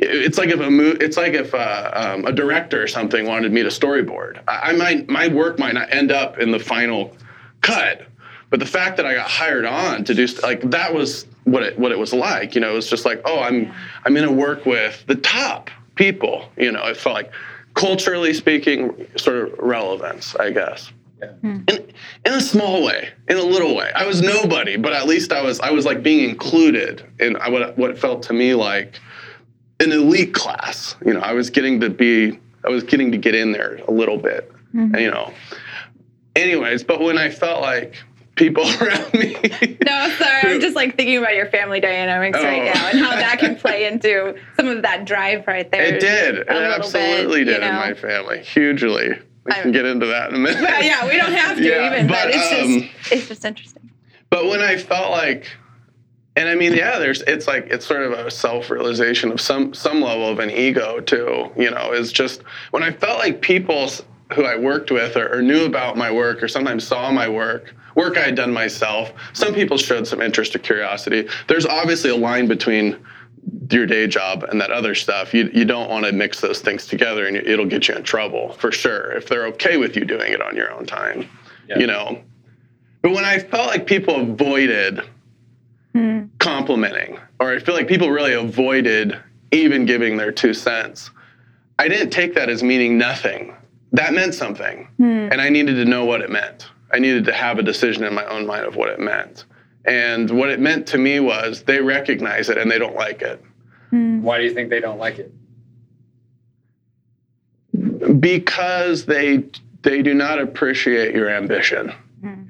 [SPEAKER 1] it's like if a mo- it's like if uh, um, a director or something wanted me to storyboard. I, I might my work might not end up in the final cut, but the fact that I got hired on to do like that was what it what it was like. You know, it was just like, oh, I'm I'm gonna work with the top people. You know, it felt like culturally speaking, sort of relevance, I guess. Yeah. Hmm. In, in a small way, in a little way. I was nobody, but at least I was I was like being included in uh, what what felt to me like an elite class. You know, I was getting to be I was getting to get in there a little bit. And, you know. Anyways, but when I felt like people around me
[SPEAKER 8] No, sorry. I'm just like thinking about your family dynamics right
[SPEAKER 1] Oh.
[SPEAKER 8] now and how that can play into some of that drive right there.
[SPEAKER 1] It did. It absolutely
[SPEAKER 8] bit,
[SPEAKER 1] did
[SPEAKER 8] you
[SPEAKER 1] in my family. Hugely. We can
[SPEAKER 8] I'm-
[SPEAKER 1] get into that in a minute.
[SPEAKER 8] But yeah, we don't have to
[SPEAKER 1] Yeah,
[SPEAKER 8] even, but,
[SPEAKER 1] but,
[SPEAKER 8] it's
[SPEAKER 1] um,
[SPEAKER 8] just it's just interesting.
[SPEAKER 1] But when I felt like, and I mean, yeah, there's it's like it's sort of a self-realization of some some level of an ego too. You know, is just when I felt like people who I worked with or, or knew about my work or sometimes saw my work, work I had done myself. Some people showed some interest or curiosity. There's obviously a line between your day job and that other stuff. You you don't want to mix those things together, and it'll get you in trouble for sure if they're okay with you doing it on your own time.
[SPEAKER 9] Yeah.
[SPEAKER 1] You know. But when I felt like people avoided hmm. complimenting, or I feel like people really avoided even giving their two cents, I didn't take that as meaning nothing. That meant something. Hmm. And I needed to know what it meant. I needed to have a decision in my own mind of what it meant. And what it meant to me was they recognize it and they don't like it.
[SPEAKER 9] Why do you think they don't like it?
[SPEAKER 1] because they they do not appreciate your ambition.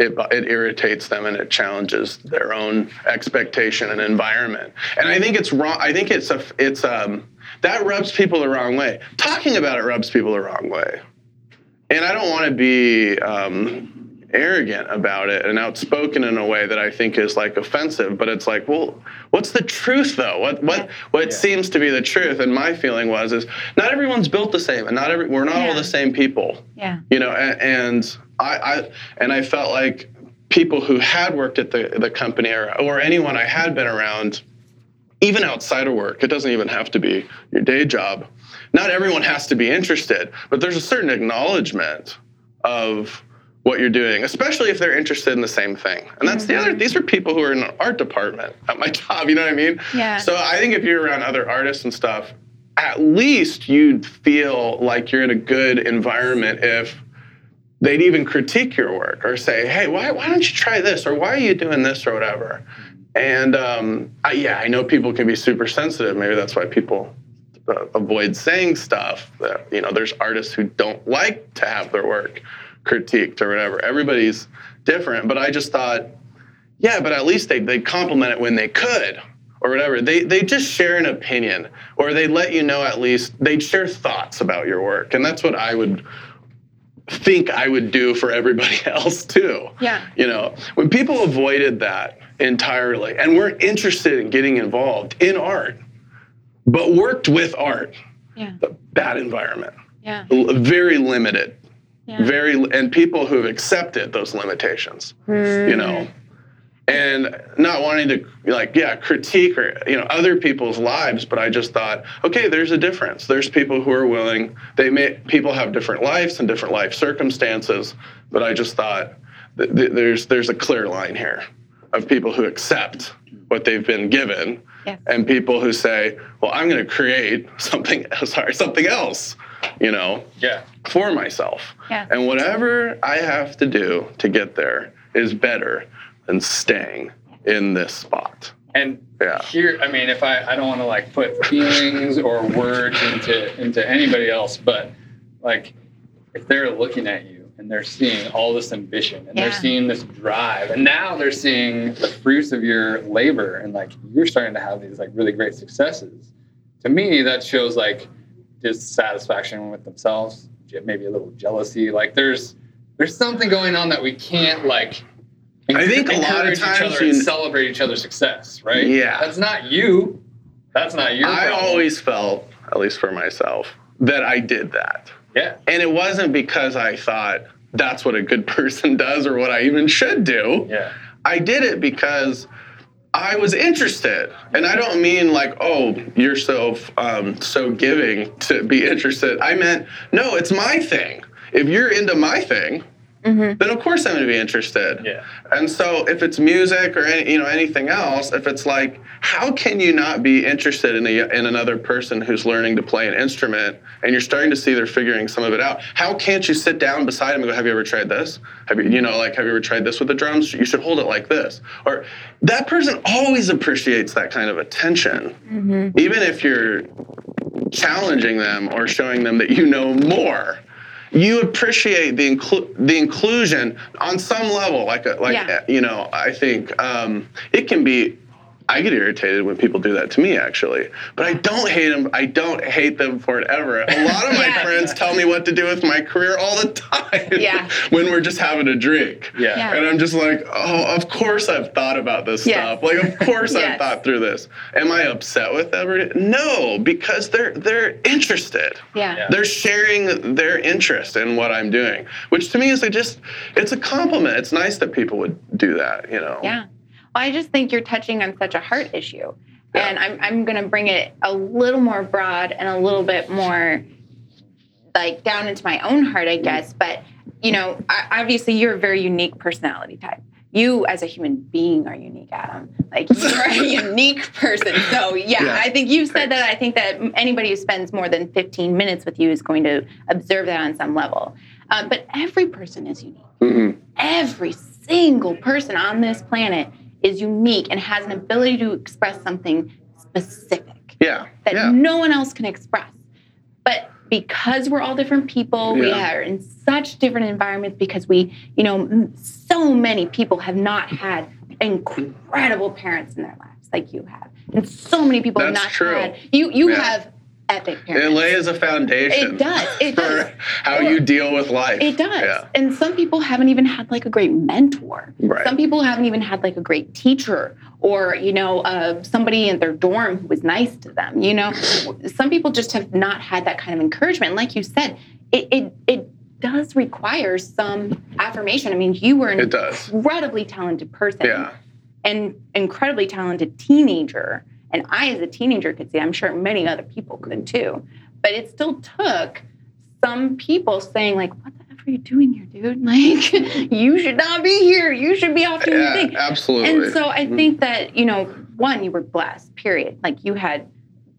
[SPEAKER 1] It, it irritates them and it challenges their own expectation and environment. And I think it's wrong. I think it's a it's um that rubs people the wrong way. Talking about it rubs people the wrong way. And I don't want to be um, arrogant about it and outspoken in a way that I think is like offensive. But it's like, well, what's the truth though? What what what
[SPEAKER 9] Yeah.
[SPEAKER 1] seems to be the truth? And my feeling was is not everyone's built the same, and not every we're not all the same people
[SPEAKER 8] Yeah.
[SPEAKER 1] you know and, and I, I and i felt like people who had worked at the, the company or, or anyone i had been around even outside of work it doesn't even have to be your day job not everyone has to be interested but there's a certain acknowledgement of what you're doing especially if they're interested in the same thing and that's the other these are people who are in the art department at my job you know what i mean
[SPEAKER 8] Yeah.
[SPEAKER 1] so i think if you're around other artists and stuff at least you'd feel like you're in a good environment if they'd even critique your work or say, hey, why, why don't you try this? Or why are you doing this or whatever? And um, I, yeah, I know people can be super sensitive. Maybe that's why people uh, avoid saying stuff. That you know, there's artists who don't like to have their work critiqued or whatever. Everybody's different, but I just thought, yeah, but at least they they compliment it when they could or whatever. They they just share an opinion or they let you know at least they'd share thoughts about your work, and that's what I would think I would do for everybody else too.
[SPEAKER 8] Yeah.
[SPEAKER 1] You know, when people avoided that entirely and weren't interested in getting involved in art, but worked with art,
[SPEAKER 8] Yeah.
[SPEAKER 1] a bad environment,
[SPEAKER 8] Yeah.
[SPEAKER 1] Very limited,
[SPEAKER 8] Yeah.
[SPEAKER 1] very, and people who've accepted those limitations, you know, hmm. and not wanting to like, yeah, critique or, you know, other people's lives, but I just thought, okay, there's a difference. There's people who are willing, they may, people have different lives and different life circumstances, but I just thought th- th- there's, there's a clear line here of people who accept what they've been given and people who say, well, I'm going to create something, sorry, something else, you know,
[SPEAKER 9] Yeah.
[SPEAKER 1] for myself.
[SPEAKER 8] Yes.
[SPEAKER 1] And whatever I have to do to get there is better than staying in this spot.
[SPEAKER 9] And
[SPEAKER 1] Yeah.
[SPEAKER 9] here, I mean, if I, I don't want to like put feelings or words into into anybody else, but like if they're looking at you and they're seeing all this ambition and
[SPEAKER 8] Yeah.
[SPEAKER 9] they're seeing this drive, and now they're seeing the fruits of your labor, and like you're starting to have these like really great successes. To me, that shows like dissatisfaction with themselves, maybe a little jealousy. Like there's there's something going on that we can't like.
[SPEAKER 1] I think a lot of
[SPEAKER 9] encourage each
[SPEAKER 1] times
[SPEAKER 9] other and
[SPEAKER 1] you-
[SPEAKER 9] celebrate each other's success, right?
[SPEAKER 1] Yeah.
[SPEAKER 9] That's not you. That's not you.
[SPEAKER 1] I
[SPEAKER 9] problem.
[SPEAKER 1] always felt, at least for myself, that I did that.
[SPEAKER 9] Yeah.
[SPEAKER 1] And it wasn't because I thought that's what a good person does or what I even should do.
[SPEAKER 9] Yeah.
[SPEAKER 1] I did it because I was interested, and I don't mean like, oh, you're so um, so giving to be interested. I meant, no, it's my thing. If you're into my thing, Mm-hmm. then of course I'm going to be interested.
[SPEAKER 9] Yeah.
[SPEAKER 1] And so if it's music or any, you know anything else, if it's like, how can you not be interested in a, in another person who's learning to play an instrument and you're starting to see they're figuring some of it out? How can't you sit down beside them and go, "Have you ever tried this? Have you you know like have you ever tried this with the drums? You should hold it like this." Or that person always appreciates that kind of attention, mm-hmm. even if you're challenging them or showing them that you know more. You appreciate the inclu- the inclusion on some level, like a, like
[SPEAKER 8] Yeah.
[SPEAKER 1] you know. I think um, it can be. I get irritated when people do that to me, actually, but I don't hate them. I don't hate them for it ever. A lot of my
[SPEAKER 8] Yeah.
[SPEAKER 1] friends tell me what to do with my career all the time.
[SPEAKER 8] Yeah.
[SPEAKER 1] when we're just having a drink.
[SPEAKER 9] Yeah.
[SPEAKER 8] Yeah.
[SPEAKER 1] And I'm just like, oh, of course I've thought about this
[SPEAKER 8] Yes.
[SPEAKER 1] stuff. Like, of course I've thought through this. Am I upset with everybody? No, because they're they're interested.
[SPEAKER 8] Yeah.
[SPEAKER 9] Yeah.
[SPEAKER 1] They're sharing their interest in what I'm doing, which to me is like just it's a compliment. It's nice that people would do that, you know.
[SPEAKER 8] Yeah. Well, I just think you're touching on such a heart issue. And I'm, I'm going to bring it a little more broad and a little bit more like down into my own heart, I guess. But, you know, obviously you're a very unique personality type. You as a human being are unique, Adam. Like you're a unique person. So yeah,
[SPEAKER 1] Yeah.
[SPEAKER 8] I think you've said that. I think that anybody who spends more than 15 minutes with you is going to observe that on some level. Uh, but every person is unique
[SPEAKER 1] Mhm.
[SPEAKER 8] every single person on this planet is unique and has an ability to express something specific
[SPEAKER 1] Yeah.
[SPEAKER 8] that
[SPEAKER 1] yeah.
[SPEAKER 8] no one else can express. But because we're all different people, we are in such different environments because we, you know, so many people have not had incredible parents in their lives like you have. And so many people have not
[SPEAKER 1] true.
[SPEAKER 8] had you you
[SPEAKER 1] Yeah.
[SPEAKER 8] have epic parents.
[SPEAKER 1] It lays a foundation.
[SPEAKER 8] It does. It
[SPEAKER 1] for
[SPEAKER 8] does.
[SPEAKER 1] how you deal with life.
[SPEAKER 8] It does.
[SPEAKER 1] Yeah.
[SPEAKER 8] And some people haven't even had like a great mentor.
[SPEAKER 1] Right.
[SPEAKER 8] Some people haven't even had like a great teacher or, you know, uh, somebody in their dorm who was nice to them. You know, some people just have not had that kind of encouragement. Like you said, it, it, it does require some affirmation. I mean, you were an
[SPEAKER 1] It
[SPEAKER 8] incredibly talented person
[SPEAKER 1] Yeah.
[SPEAKER 8] and incredibly talented teenager. And I, as a teenager, could see, I'm sure many other people could too. But it still took some people saying, like, what the F are you doing here, dude? Like, you should not be here. You should be off doing your
[SPEAKER 1] Yeah,
[SPEAKER 8] thing.
[SPEAKER 1] absolutely.
[SPEAKER 8] And so I think that, you know, one, you were blessed, period. Like you had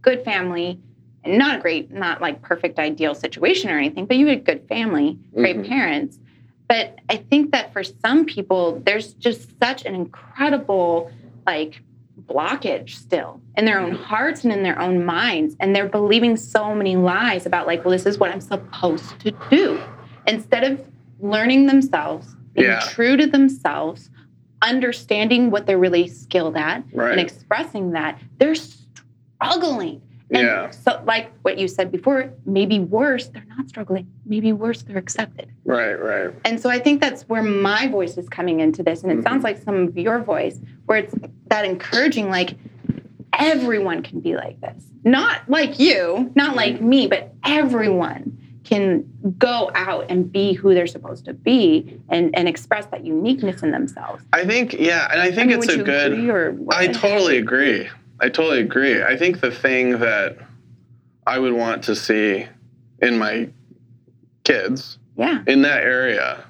[SPEAKER 8] good family and not a great, not like perfect ideal situation or anything, but you had good family, great
[SPEAKER 1] Mhm.
[SPEAKER 8] parents. But I think that for some people, there's just such an incredible like blockage still in their own hearts and in their own minds. And they're believing so many lies about, like, well, this is what I'm supposed to do. Instead of learning themselves, being
[SPEAKER 1] Yeah.
[SPEAKER 8] true to themselves, understanding what they're really skilled at,
[SPEAKER 1] Right.
[SPEAKER 8] and expressing that, they're struggling. And
[SPEAKER 1] Yeah.
[SPEAKER 8] so, like what you said before, maybe worse, they're not struggling. Maybe worse, they're accepted.
[SPEAKER 1] Right, right.
[SPEAKER 8] And so I think that's where my voice is coming into this. And it sounds mm-hmm. like some of your voice, where it's that encouraging, like everyone can be like this. Not like you, not like mm-hmm. me, but everyone can go out and be who they're supposed to be and, and express that uniqueness in themselves.
[SPEAKER 1] I think, yeah, and I think
[SPEAKER 8] I mean,
[SPEAKER 1] it's a good. I totally agree. I totally agree. I think the thing that I would want to see in my kids
[SPEAKER 8] Yeah.
[SPEAKER 1] in that area,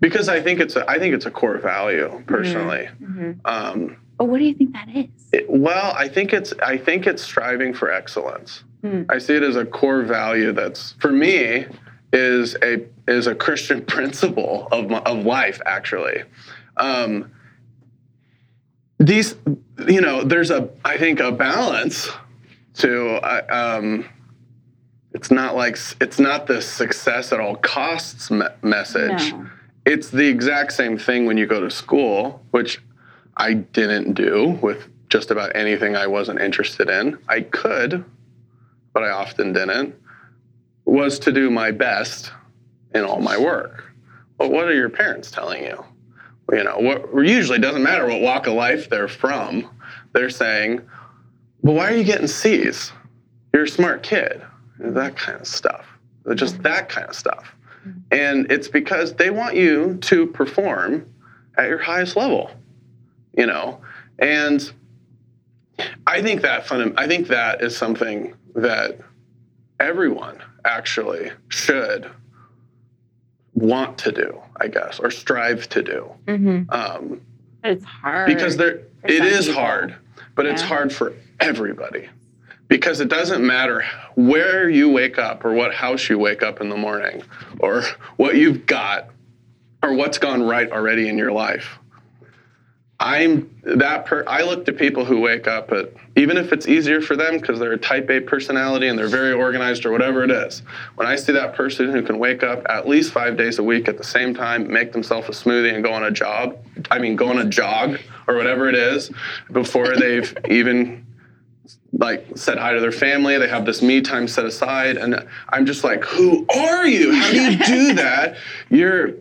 [SPEAKER 1] because I think it's a, I think it's a core value personally.
[SPEAKER 8] Mhm.
[SPEAKER 1] Um,
[SPEAKER 8] But what do you think that is?
[SPEAKER 1] it- well, I think it's I think it's striving for excellence.
[SPEAKER 8] Hmm.
[SPEAKER 1] I see it as a core value that's for me is a is a Christian principle of my, of life actually. Um, these you know there's a I think a balance to uh, um, it's not like it's not the success at all costs me- message
[SPEAKER 8] No.
[SPEAKER 1] it's the exact same thing when you go to school, which I didn't do with just about anything I wasn't interested in. I could, but I often didn't, was to do my best in all my work. But what are your parents telling you? You know, what usually doesn't matter what walk of life they're from. They're saying, well, why are you getting C's? You're a smart kid. That kind of stuff. Just that kind of stuff. Mm-hmm. And it's because they want you to perform at your highest level, you know. And I think that fun, I think that is something that everyone actually should want to do, I guess, or strive to do.
[SPEAKER 8] Mm-hmm.
[SPEAKER 1] Um,
[SPEAKER 8] But it's hard.
[SPEAKER 1] because there
[SPEAKER 8] for
[SPEAKER 1] it
[SPEAKER 8] some
[SPEAKER 1] is
[SPEAKER 8] people.
[SPEAKER 1] hard but it's hard for everybody because it doesn't matter where you wake up or what house you wake up in the morning or what you've got or what's gone right already in your life i'm that per i look to people who wake up at even if it's easier for them because they're a type a personality and they're very organized or whatever it is. When i see that person who can wake up at least five days a week at the same time make themselves a smoothie and go on a job i mean go on a jog or whatever it is before they've even like said hi to their family they have this me time set aside and i'm just like who are you? How do you do that? You're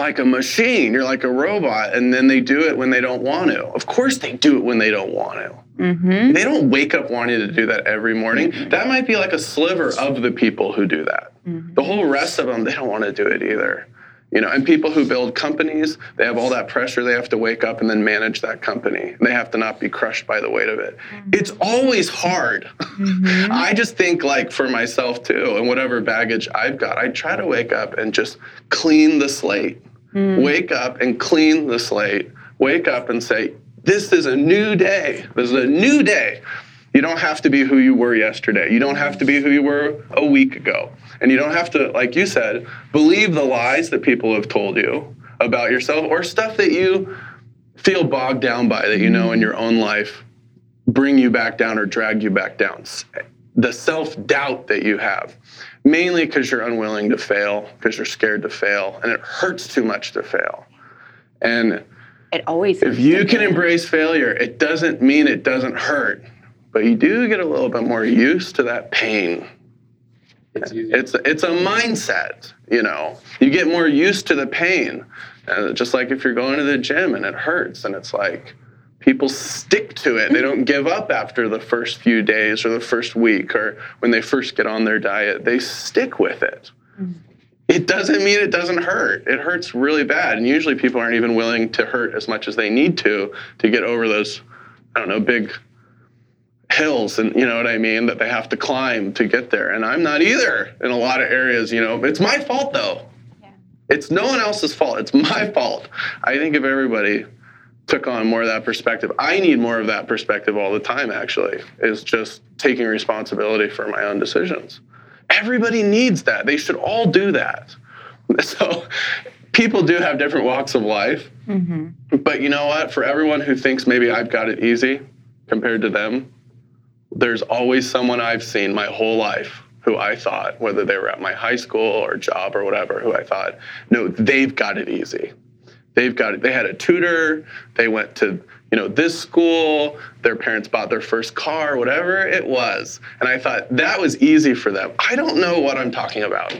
[SPEAKER 1] like a machine. You're like a robot. And then they do it when they don't want to. Of course they do it when they don't want to.
[SPEAKER 8] Mm-hmm.
[SPEAKER 1] they don't wake up wanting to do that every morning. That might be like a sliver of the people who do that. The whole rest of them they don't want to do it either you know and people who build companies they have all that pressure they have to wake up and then manage that company. They have to not be crushed by the weight of it. Mm-hmm. It's always hard. Mm-hmm. I just think like for myself too and whatever baggage i've got i try to wake up and just clean the slate. Mm. Wake up and clean the slate. Wake up and say this is a new day. This is a new day you don't have to be who you were yesterday. You don't have to be who you were a week ago. And you don't have to, like you said, believe the lies that people have told you about yourself or stuff that you feel bogged down by that you know in your own life bring you back down or drag you back down. The self doubt that you have, mainly because you're unwilling to fail, because you're scared to fail, and it hurts too much to fail. And
[SPEAKER 8] It always.
[SPEAKER 1] if you can embrace failure, it doesn't mean it doesn't hurt, but you do get a little bit more used to that pain.
[SPEAKER 9] It's.
[SPEAKER 1] It's it's a mindset, you know. You get more used to the pain, uh, just like if you're going to the gym and it hurts, and it's like people stick to it. They don't give up after the first few days or the first week or when they first get on their diet. They stick with it. It doesn't mean it doesn't hurt. It hurts really bad, and usually people aren't even willing to hurt as much as they need to to get over those, I don't know, big hills and you know what I mean that they have to climb to get there. And I'm not either in a lot of areas, you know. It's my fault though. It's no one else's fault. It's my fault. I think if everybody took on more of that perspective, I need more of that perspective all the time actually. Is just taking responsibility for my own decisions. Everybody needs that. They should all do that. So people do have different walks of life.
[SPEAKER 8] Mm-hmm.
[SPEAKER 1] But you know what? For everyone who thinks maybe I've got it easy, compared to them, there's always someone I've seen my whole life who I thought, whether they were at my high school or job or whatever, who I thought, no, they've got it easy. They've got it. They had a tutor. They went to you know this school. Their parents bought their first car, whatever it was. And I thought that was easy for them. I don't know what I'm talking about.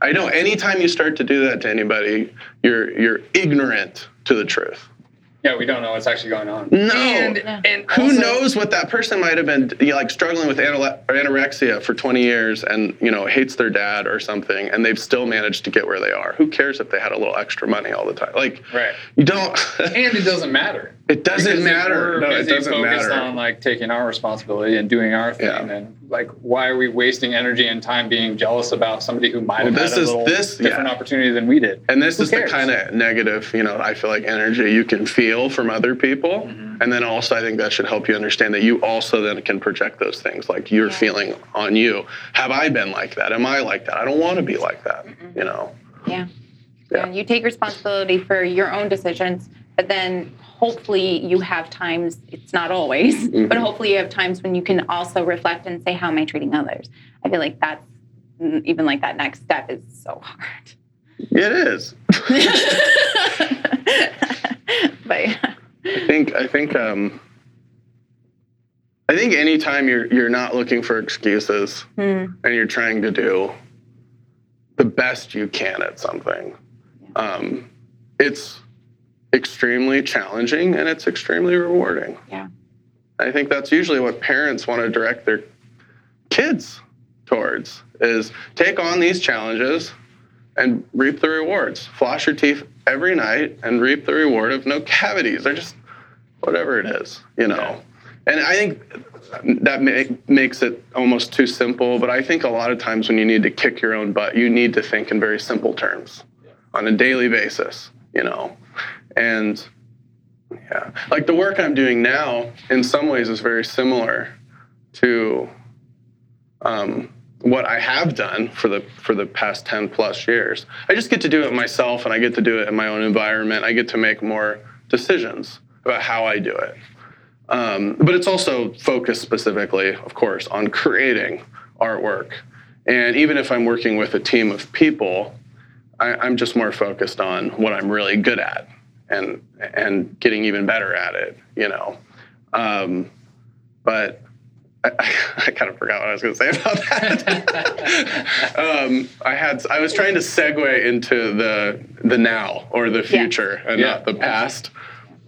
[SPEAKER 1] I know anytime you start to do that to anybody, you're you're ignorant to the truth.
[SPEAKER 9] Yeah, we don't know what's actually going on.
[SPEAKER 1] No.
[SPEAKER 9] And, and
[SPEAKER 1] Who
[SPEAKER 9] also-
[SPEAKER 1] knows what that person might have been you know, like struggling with anole- anorexia for 20 years and you know hates their dad or something and they've still managed to get where they are. Who cares if they had a little extra money all the time? Like
[SPEAKER 9] Right.
[SPEAKER 1] you don't
[SPEAKER 9] And it doesn't matter.
[SPEAKER 1] It doesn't
[SPEAKER 9] Because
[SPEAKER 1] matter. No, it doesn't
[SPEAKER 9] focused
[SPEAKER 1] matter.
[SPEAKER 9] on like taking our responsibility and doing our thing,
[SPEAKER 1] Yeah.
[SPEAKER 9] and like why are we wasting energy and time being jealous about somebody who might
[SPEAKER 1] Well,
[SPEAKER 9] have
[SPEAKER 1] this
[SPEAKER 9] had a
[SPEAKER 1] is-
[SPEAKER 9] little
[SPEAKER 1] this-
[SPEAKER 9] different
[SPEAKER 1] yeah.
[SPEAKER 9] opportunity than we did?
[SPEAKER 1] And this
[SPEAKER 9] Who
[SPEAKER 1] is the kind of negative, you know, I feel like energy you can feel from other people.
[SPEAKER 9] Mm-hmm.
[SPEAKER 1] And then also, I think that should help you understand that you also then can project those things like you're feeling on you. Have I been like that? Am I like that? I don't want to be like that, you know?
[SPEAKER 8] Yeah.
[SPEAKER 1] Yeah.
[SPEAKER 8] yeah. You take responsibility for your own decisions, but then hopefully you have times, it's not always, but hopefully you have times when you can also reflect and say, how am I treating others? I feel like that's mm, even like that next step is so hard.
[SPEAKER 1] It is.
[SPEAKER 8] but yeah.
[SPEAKER 1] I think, I think, um, I think anytime you're you're not looking for excuses
[SPEAKER 8] Hmm.
[SPEAKER 1] and you're trying to do the best you can at something, um, it's extremely challenging and it's extremely rewarding.
[SPEAKER 8] Yeah.
[SPEAKER 1] I think that's usually what parents want to direct their kids towards is take on these challenges and reap the rewards. Floss your teeth every night and reap the reward of no cavities or just whatever it is, you know. And I think that ma- makes it almost too simple, but I think a lot of times when you need to kick your own butt, you need to think in very simple terms on a daily basis, you know. And yeah, like the work I'm doing now, in some ways, is very similar to um, what I have done for the for the past ten plus years. I just get to do it myself, and I get to do it in my own environment. I get to make more decisions about how I do it. Um, but it's also focused specifically, of course, on creating artwork. And even if I'm working with a team of people, I, I'm just more focused on what I'm really good at and and getting even better at it, you know. Um, but I, I kind of forgot what I was going to say about that. um, I had I was trying to segue into the the now or the future and
[SPEAKER 9] Yeah.
[SPEAKER 1] not the past.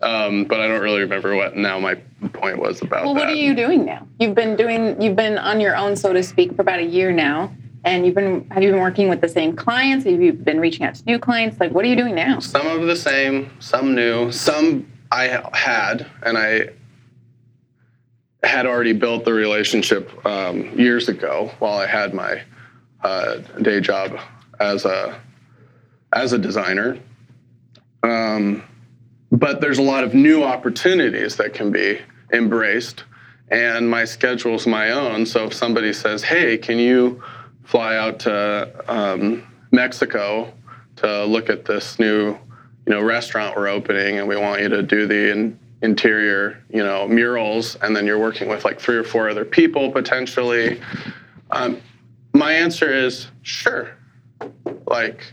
[SPEAKER 1] Um, but I don't really remember what now my point was about
[SPEAKER 8] Well,
[SPEAKER 1] that.
[SPEAKER 8] what are you doing now? You've been doing, you've been on your own, so to speak, for about a year now. And you've been, have you been working with the same clients? Have you been reaching out to new clients? Like, what are you doing now?
[SPEAKER 1] Some of the same, some new, some I had, and I had already built the relationship um, years ago while I had my uh, day job as a as a designer. Um, but there's a lot of new opportunities that can be embraced, and my schedule's my own. So if somebody says, "Hey, can you fly out to um, Mexico to look at this new, you know, restaurant we're opening, and we want you to do the in, interior, you know, murals, and then you're working with like three or four other people potentially." Um, my answer is sure. Like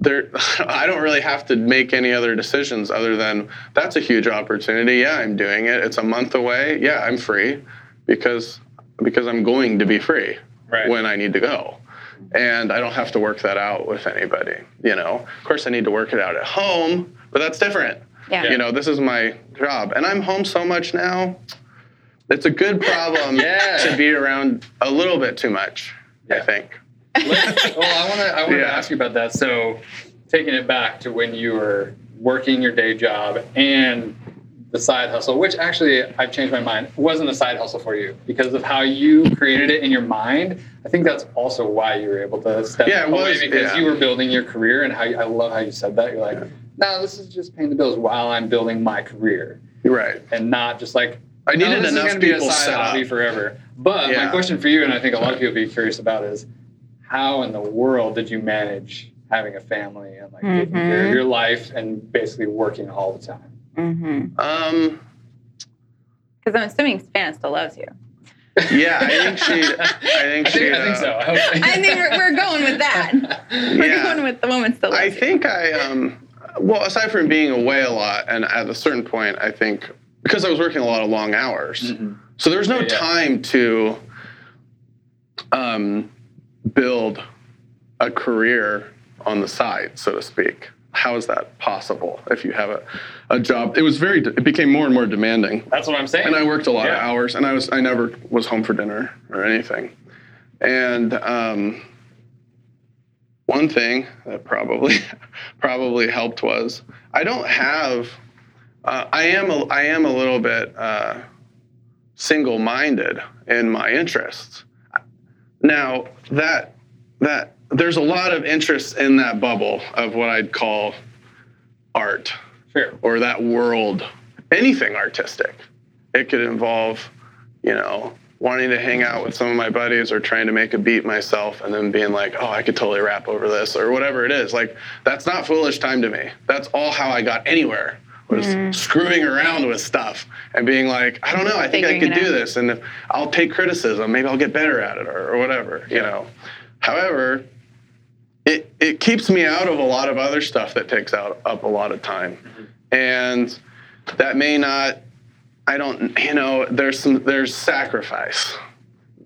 [SPEAKER 1] there I don't really have to make any other decisions other than that's a huge opportunity. Yeah, I'm doing it. It's a month away. Yeah, I'm free because because I'm going to be free
[SPEAKER 9] Right.
[SPEAKER 1] when I need to go. And I don't have to work that out with anybody, you know. Of course I need to work it out at home, but that's different.
[SPEAKER 8] Yeah.
[SPEAKER 1] You know, this is my job and I'm home so much now. It's a good problem
[SPEAKER 9] Yeah.
[SPEAKER 1] to be around a little bit too much, I think.
[SPEAKER 9] Well, I want to I want to
[SPEAKER 1] Yeah.
[SPEAKER 9] ask you about that. So, taking it back to when you were working your day job and the side hustle, which actually I've changed my mind, wasn't a side hustle for you because of how you created it in your mind. I think that's also why you were able to step
[SPEAKER 1] Yeah, it
[SPEAKER 9] away
[SPEAKER 1] was,
[SPEAKER 9] because
[SPEAKER 1] yeah.
[SPEAKER 9] you were building your career and how you, I love how you said that. You're like, no, this is just paying the bills while I'm building my career
[SPEAKER 1] You're right.
[SPEAKER 9] and not just like
[SPEAKER 1] I
[SPEAKER 9] no,
[SPEAKER 1] needed
[SPEAKER 9] this
[SPEAKER 1] enough
[SPEAKER 9] is going to be a side
[SPEAKER 1] set
[SPEAKER 9] hobby
[SPEAKER 1] up.
[SPEAKER 9] forever. But my question for you, and I think a lot of people would be curious about, is how in the world did you manage having a family and like taking care of
[SPEAKER 8] Mhm.
[SPEAKER 9] your life and basically working all the time?
[SPEAKER 8] Mm-hmm.
[SPEAKER 1] Um,
[SPEAKER 8] Because I'm assuming Savannah still loves you.
[SPEAKER 1] Yeah, I think she. I think
[SPEAKER 9] I
[SPEAKER 1] she.
[SPEAKER 9] think, I think so. I hope
[SPEAKER 8] I think we're, we're going with that. We're
[SPEAKER 1] Yeah.
[SPEAKER 8] going with the woman still loves
[SPEAKER 1] I
[SPEAKER 8] you.
[SPEAKER 1] think I um well aside from being away a lot and at a certain point I think because I was working a lot of long hours. So there's no
[SPEAKER 9] Yeah, yeah.
[SPEAKER 1] time to um build a career on the side, so to speak. How is that possible if you have a, a job? It was very it became more and more demanding.
[SPEAKER 9] That's what I'm saying.
[SPEAKER 1] And I worked a lot of hours and I was I never was home for dinner or anything. And um one thing that probably probably helped was I don't have uh, I am a, I am a little bit uh, single-minded in my interests. Now that that there's a lot of interest in that bubble of what I'd call art
[SPEAKER 9] Sure.
[SPEAKER 1] or that world, anything artistic. It could involve, you know, wanting to hang out with some of my buddies or trying to make a beat myself and then being like, oh, I could totally rap over this or whatever it is. Like, that's not foolish time to me. That's all how I got anywhere was screwing around with stuff and being like, I don't know, I think I could do this and if I'll take criticism, maybe I'll get better at it or, or whatever, you know. However, it, it keeps me out of a lot of other stuff that takes out up a lot of time. And that may not i don't you know there's some there's sacrifice.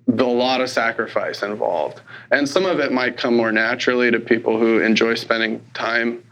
[SPEAKER 1] A lot of sacrifice involved. And some of it might come more naturally to people who enjoy spending time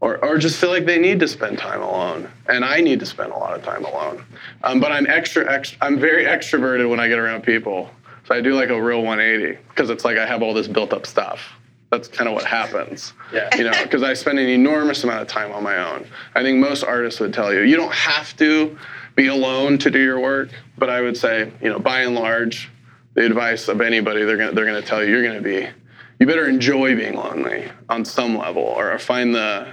[SPEAKER 1] or, or just feel like they need to spend time alone. And i need to spend a lot of time alone. Um, but i'm extra, extra i'm very extroverted when i get around people. So i do like a real 180 because it's like i have all this built up stuff that's kind of what happens.
[SPEAKER 9] Yeah.
[SPEAKER 1] you know because i spend an enormous amount of time on my own. I think most artists would tell you you don't have to be alone to do your work but i would say you know by and large the advice of anybody they're going to they're to tell you you're to be you better enjoy being lonely on some level or find the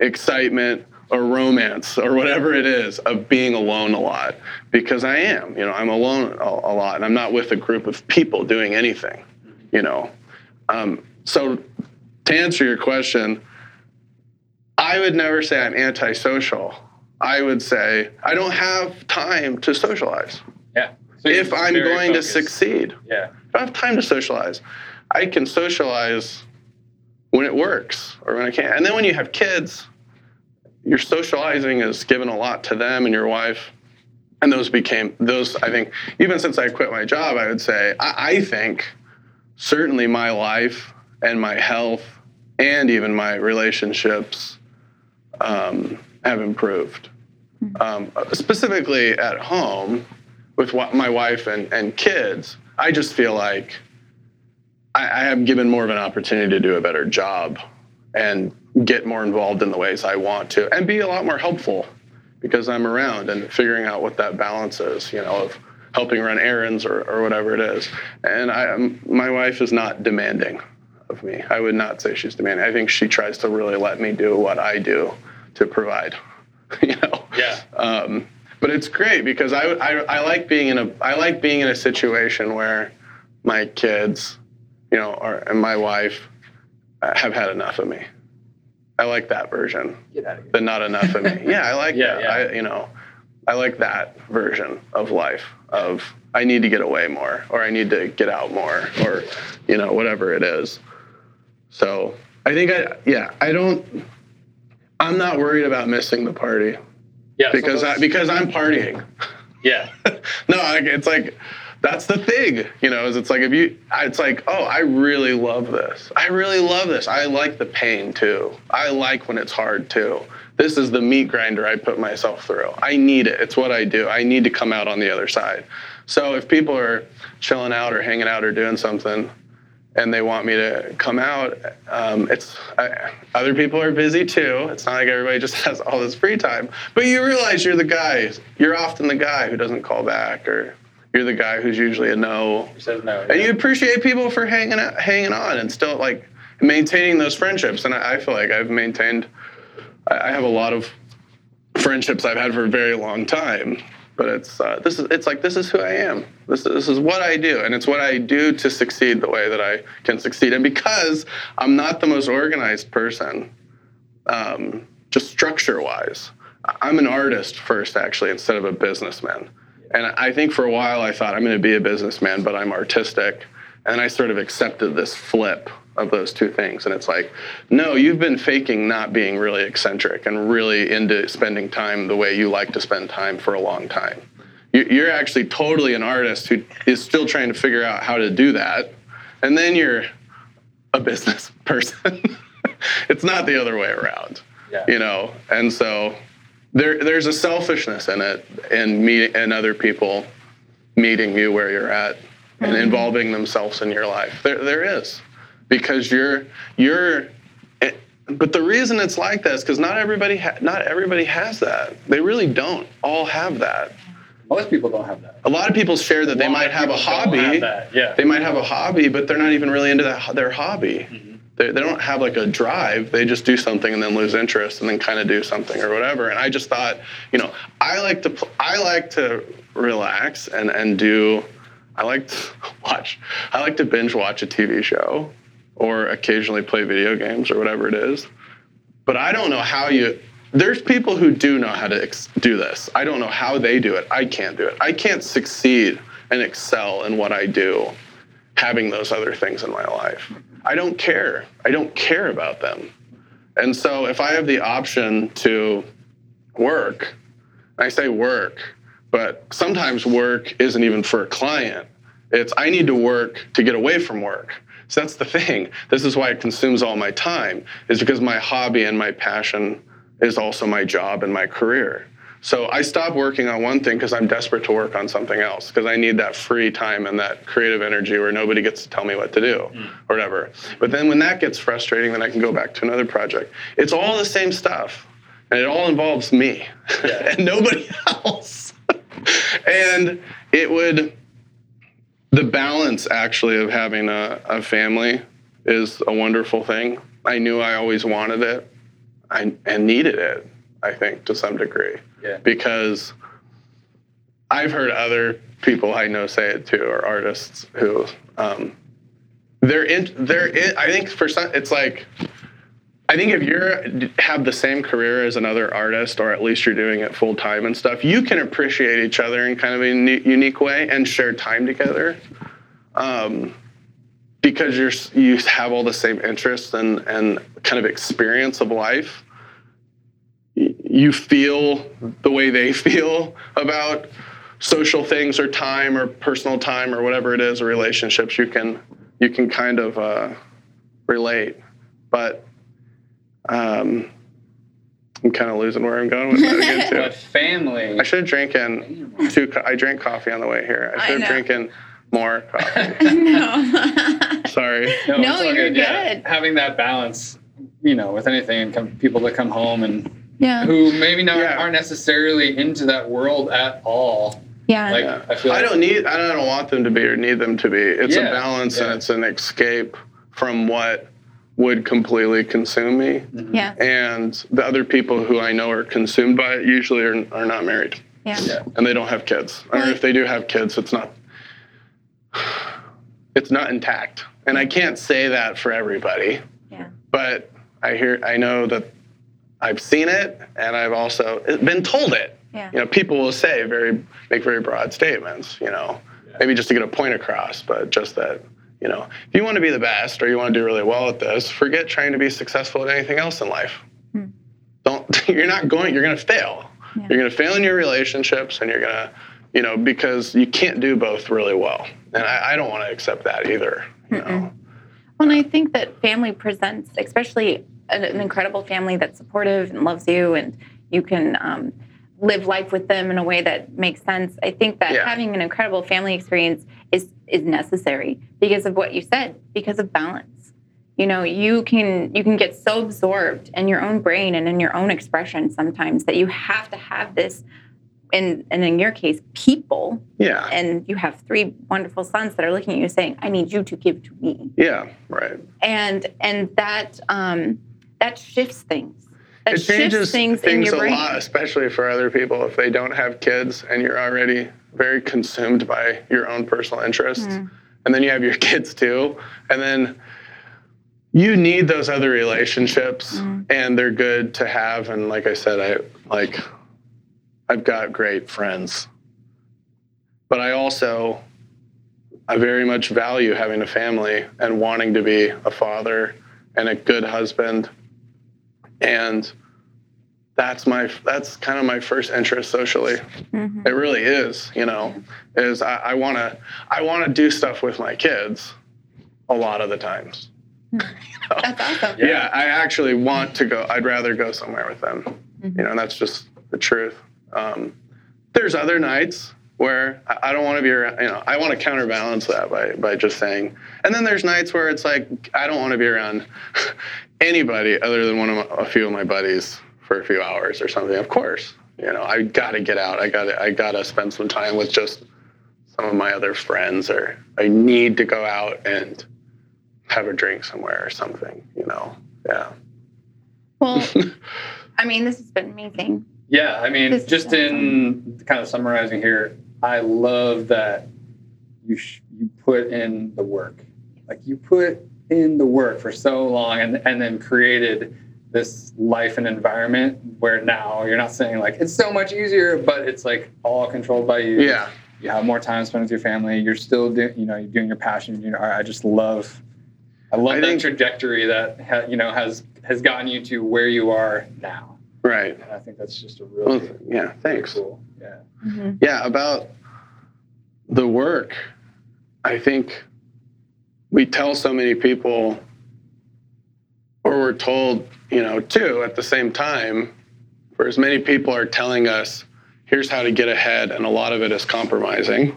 [SPEAKER 1] excitement or romance or whatever it is of being alone a lot. Because i am you know i'm alone a, a lot and i'm not with a group of people doing anything you know? Um, so to answer your question i would never say i'm antisocial i would say i don't have time to socialize
[SPEAKER 9] Yeah. So
[SPEAKER 1] if i'm going to succeed
[SPEAKER 9] Yeah.
[SPEAKER 1] I don't have time to socialize. I can socialize when it works or when I can. And then when you have kids, your socializing is given a lot to them and your wife. And those became those. I think even since I quit my job, I would say I, I think certainly my life and my health and even my relationships um, have improved. Um, specifically at home with my wife and, and kids, I just feel like I, I have given more of an opportunity to do a better job and get more involved in the ways I want to and be a lot more helpful because I'm around and figuring out what that balance is, you know, of helping run errands or, or whatever it is. And I, my wife is not demanding of me. I would not say she's demanding. I think she tries to really let me do what I do to provide, you know.
[SPEAKER 9] Yeah.
[SPEAKER 1] Um, but it's great because I, I I like being in a I like being in a situation where my kids, you know, or and my wife uh, have had enough of me. I like that version.
[SPEAKER 9] Get out of here.
[SPEAKER 1] The not enough of me. Yeah, I like
[SPEAKER 9] Yeah,
[SPEAKER 1] that.
[SPEAKER 9] yeah.
[SPEAKER 1] I you know, I like that version of life of I need to get away more or I need to get out more or you know whatever it is. So I think I yeah I don't. I'm not worried about missing the party
[SPEAKER 9] Yeah. so
[SPEAKER 1] because I, because I'm partying.
[SPEAKER 9] yeah.
[SPEAKER 1] no, like, it's like that's the thing, you know. Is it's like if you, it's like, oh, I really love this. I really love this. I like the pain too. I like when it's hard too. This is the meat grinder I put myself through. I need it. It's what I do. I need to come out on the other side. So if people are chilling out or hanging out or doing something, and they want me to come out. Um, it's I, other people are busy too. It's not like everybody just has all this free time. But you realize you're the guy. You're often the guy who doesn't call back, or you're the guy who's usually a no.
[SPEAKER 9] He says no.
[SPEAKER 1] And you appreciate people for hanging out, hanging on and still like maintaining those friendships. And I, I feel like I've maintained. I, I have a lot of friendships I've had for a very long time. But it's uh, this is it's like this is who I am. This this is what I do, and it's what I do to succeed the way that I can succeed. And because I'm not the most organized person, um, just structure wise, I'm an artist first, actually, instead of a businessman. And I think for a while I thought I'm going to be a businessman, but I'm artistic. And I sort of accepted this flip of those two things. And it's like, no, you've been faking not being really eccentric and really into spending time the way you like to spend time for a long time. You- You're actually totally an artist who is still trying to figure out how to do that. And then you're a business person. it's not the other way around,
[SPEAKER 9] Yeah.
[SPEAKER 1] you know? And so there, there's a selfishness in it and me and other people meeting you where you're at and mm-hmm. involving themselves in your life. There, there is because you're you're. But the reason it's like that is because not everybody ha- not everybody has that. They really don't all have that.
[SPEAKER 9] Most people don't have that.
[SPEAKER 1] A lot of people share that they might have a hobby.
[SPEAKER 9] have yeah.
[SPEAKER 1] They might have a hobby, but they're not even really into that their hobby.
[SPEAKER 9] Mm-hmm.
[SPEAKER 1] They, they don't have like a drive. They just do something and then lose interest and then kind of do something or whatever. And I just thought, you know, I like to pl- I like to relax and and do. I like to watch. I like to binge watch a TV show or occasionally play video games or whatever it is. But I don't know how you. There's people who do know how to ex- do this. I don't know how they do it. I can't do it. I can't succeed and excel in what I do having those other things in my life. I don't care. I don't care about them. And so if I have the option to work, I say work, but sometimes work isn't even for a client. It's I need to work to get away from work. So that's the thing. This is why it consumes all my time, is because my hobby and my passion is also my job and my career. So I stop working on one thing because I'm desperate to work on something else because I need that free time and that creative energy where nobody gets to tell me what to do mm. or whatever. But then when that gets frustrating, then I can go back to another project. It's all the same stuff and it all involves me and nobody else. and it would, the balance actually of having a, a family is a wonderful thing. I knew I always wanted it I, and needed it, I think, to some degree.
[SPEAKER 9] Yeah.
[SPEAKER 1] Because I've heard other people I know say it too, or artists who um, they're in. They're in. I think for some, it's like I think if you're have the same career as another artist, or at least you're doing it full time and stuff, you can appreciate each other in kind of a unique way and share time together. Um, because you're you have all the same interests and and kind of experience of life. You feel the way they feel about social things or time or personal time or whatever it is or relationships. You can you can kind of uh, relate, but um, I'm kind of losing where I'm going with that again too.
[SPEAKER 9] But family.
[SPEAKER 1] I should have drinking two. co- I drank coffee on the way here. I
[SPEAKER 8] I
[SPEAKER 1] should have
[SPEAKER 8] know.
[SPEAKER 1] drinking more coffee.
[SPEAKER 8] no.
[SPEAKER 1] Sorry.
[SPEAKER 8] No,
[SPEAKER 9] it's all
[SPEAKER 8] you're
[SPEAKER 9] Yeah,
[SPEAKER 8] good.
[SPEAKER 9] having that balance, you know, with anything, and come, people that come home and
[SPEAKER 8] yeah.
[SPEAKER 9] who maybe not
[SPEAKER 1] Yeah.
[SPEAKER 9] aren't necessarily into that world at all.
[SPEAKER 8] Yeah.
[SPEAKER 9] Like
[SPEAKER 1] Yeah.
[SPEAKER 9] I feel
[SPEAKER 1] I don't need. I don't want them to be or need them to be. It's
[SPEAKER 9] Yeah,
[SPEAKER 1] a balance and it's an escape from what would completely consume me. Mm-hmm.
[SPEAKER 8] yeah.
[SPEAKER 1] And the other people who I know are consumed by it usually are, are not married
[SPEAKER 8] Yeah.
[SPEAKER 9] Yeah.
[SPEAKER 1] and they don't have kids. Or
[SPEAKER 8] Well,
[SPEAKER 1] if they do have kids, it's not. It's not intact, and I can't say that for everybody.
[SPEAKER 8] Yeah.
[SPEAKER 1] but I hear I know that I've seen it and I've also eh, been told it.
[SPEAKER 8] Yeah.
[SPEAKER 1] You know, people will say very make very broad statements, you know, maybe just to get a point across, but just that, you know, if you want to be the best or you want to do really well at this, forget trying to be successful at anything else in life. Don't you're not going you're going to fail.
[SPEAKER 8] Yeah.
[SPEAKER 1] You're going to fail in your relationships and you're going to, you know, because you can't do both really well. And I, I don't want to accept that either, you know.
[SPEAKER 8] Well, and I think that family presents, especially an, an incredible family that's supportive and loves you, and you can um, live life with them in a way that makes sense. I think that
[SPEAKER 1] Yeah.
[SPEAKER 8] having an incredible family experience is is necessary because of what you said, because of balance. You know, you can you can get so absorbed in your own brain and in your own expression sometimes that you have to have this. And, and in your case, people,
[SPEAKER 1] Yeah.
[SPEAKER 8] and you have three wonderful sons that are looking at you saying, "I need you to give to me."
[SPEAKER 1] Yeah, right.
[SPEAKER 8] and and that um that shifts things that
[SPEAKER 1] it changes
[SPEAKER 8] shifts things, in your
[SPEAKER 1] a
[SPEAKER 8] brain
[SPEAKER 1] lot, especially for other people if they don't have kids and you're already very consumed by your own personal interests,
[SPEAKER 8] Mm-hmm.
[SPEAKER 1] and then you have your kids too, and then you need those other relationships,
[SPEAKER 8] Mm-hmm.
[SPEAKER 1] and they're good to have. And like I said, I like I've got great friends but I also I very much value having a family and wanting to be a father and a good husband. And that's my that's kind of my first interest socially.
[SPEAKER 8] Mhm.
[SPEAKER 1] It really is, you know, is I, I wanna I wanna do stuff with my kids a lot of the times.
[SPEAKER 8] That's awesome.
[SPEAKER 1] Yeah. I actually want to go. I'd rather go somewhere with them. You know, and that's just the truth. Um, there's other nights where I I don't want to be around. You know, I want to counterbalance that by by just saying. And then there's nights where it's like I don't want to be around anybody other than one of my, a few of my buddies for a few hours or something. Of course, you know, I got to get out. I got to I got to spend some time with just some of my other friends, or I need to go out and have a drink somewhere or something. You know, yeah.
[SPEAKER 8] Well, I mean, this has been amazing.
[SPEAKER 9] Yeah, I mean,
[SPEAKER 8] This
[SPEAKER 9] just in kind of summarizing here, I love that you sh- you put in the work. Like you put in the work for so long, and and then created this life and environment where now you're not saying like it's so much easier, but it's like all controlled by you.
[SPEAKER 1] Yeah.
[SPEAKER 9] You have more time spent with your family. You're still doing, you know, you're doing your passion. You know, I just love, I love
[SPEAKER 1] I
[SPEAKER 9] that
[SPEAKER 1] think-
[SPEAKER 9] trajectory that ha, you know has has gotten you to where you are now.
[SPEAKER 1] Right.
[SPEAKER 9] And I think that's just a
[SPEAKER 1] Well,
[SPEAKER 9] really
[SPEAKER 1] yeah. Thanks.
[SPEAKER 9] cool. Yeah. Mm-hmm.
[SPEAKER 1] Yeah, about the work, I think we tell so many people, or we're told, you know, too, at the same time, for as many people are telling us, here's how to get ahead, and a lot of it is compromising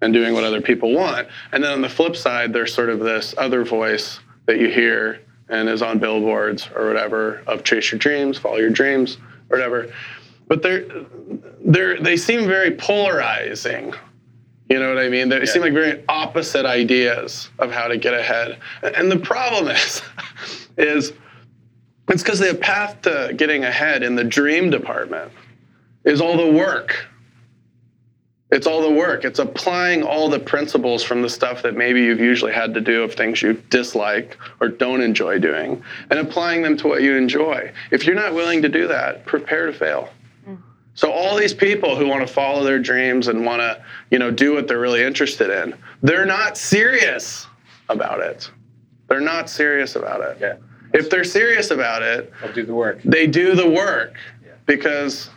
[SPEAKER 1] and doing what other people want. And then on the flip side, there's sort of this other voice that you hear and is on billboards or whatever of chase your dreams, follow your dreams, or whatever. But they're they're they seem very polarizing. You know what I mean? They seem like very opposite ideas of how to get ahead. And the problem is, is it's because the path to getting ahead in the dream department is all the work. It's all the work. It's applying all the principles from the stuff that maybe you've usually had to do of things you dislike or don't enjoy doing and applying them to what you enjoy. If you're not willing to do that, prepare to fail. Mm. So all these people who want to follow their dreams and want to, you know, do what they're really interested in, they're not serious about it. They're not serious about it.
[SPEAKER 9] Yeah.
[SPEAKER 1] If they're serious about it,
[SPEAKER 9] I'll do the work.
[SPEAKER 1] they do the work because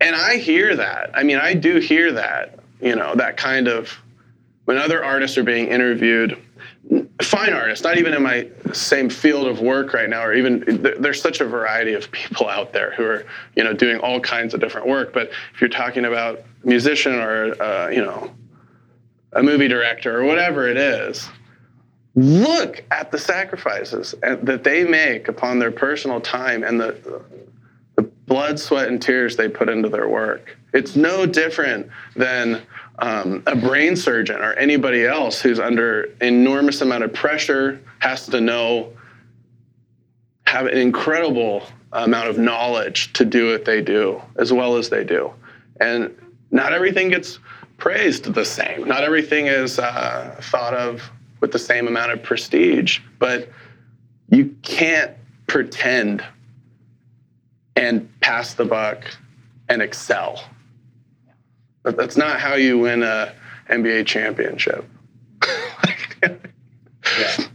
[SPEAKER 1] and i hear that i mean i do hear that you know that kind of when other artists are being interviewed fine artists not even in my same field of work right now or even there's such a variety of people out there who are you know doing all kinds of different work but if you're talking about musician or uh, you know a movie director or whatever it is look at the sacrifices that they make upon their personal time and the, the blood, sweat, and tears they put into their work. It's no different than um, a brain surgeon or anybody else who's under enormous amount of pressure, has to know, have an incredible amount of knowledge to do what they do as well as they do. And not everything gets praised the same. Not everything is uh, thought of with the same amount of prestige, but you can't pretend and pass the buck and excel. But that's not how you win a NBA championship.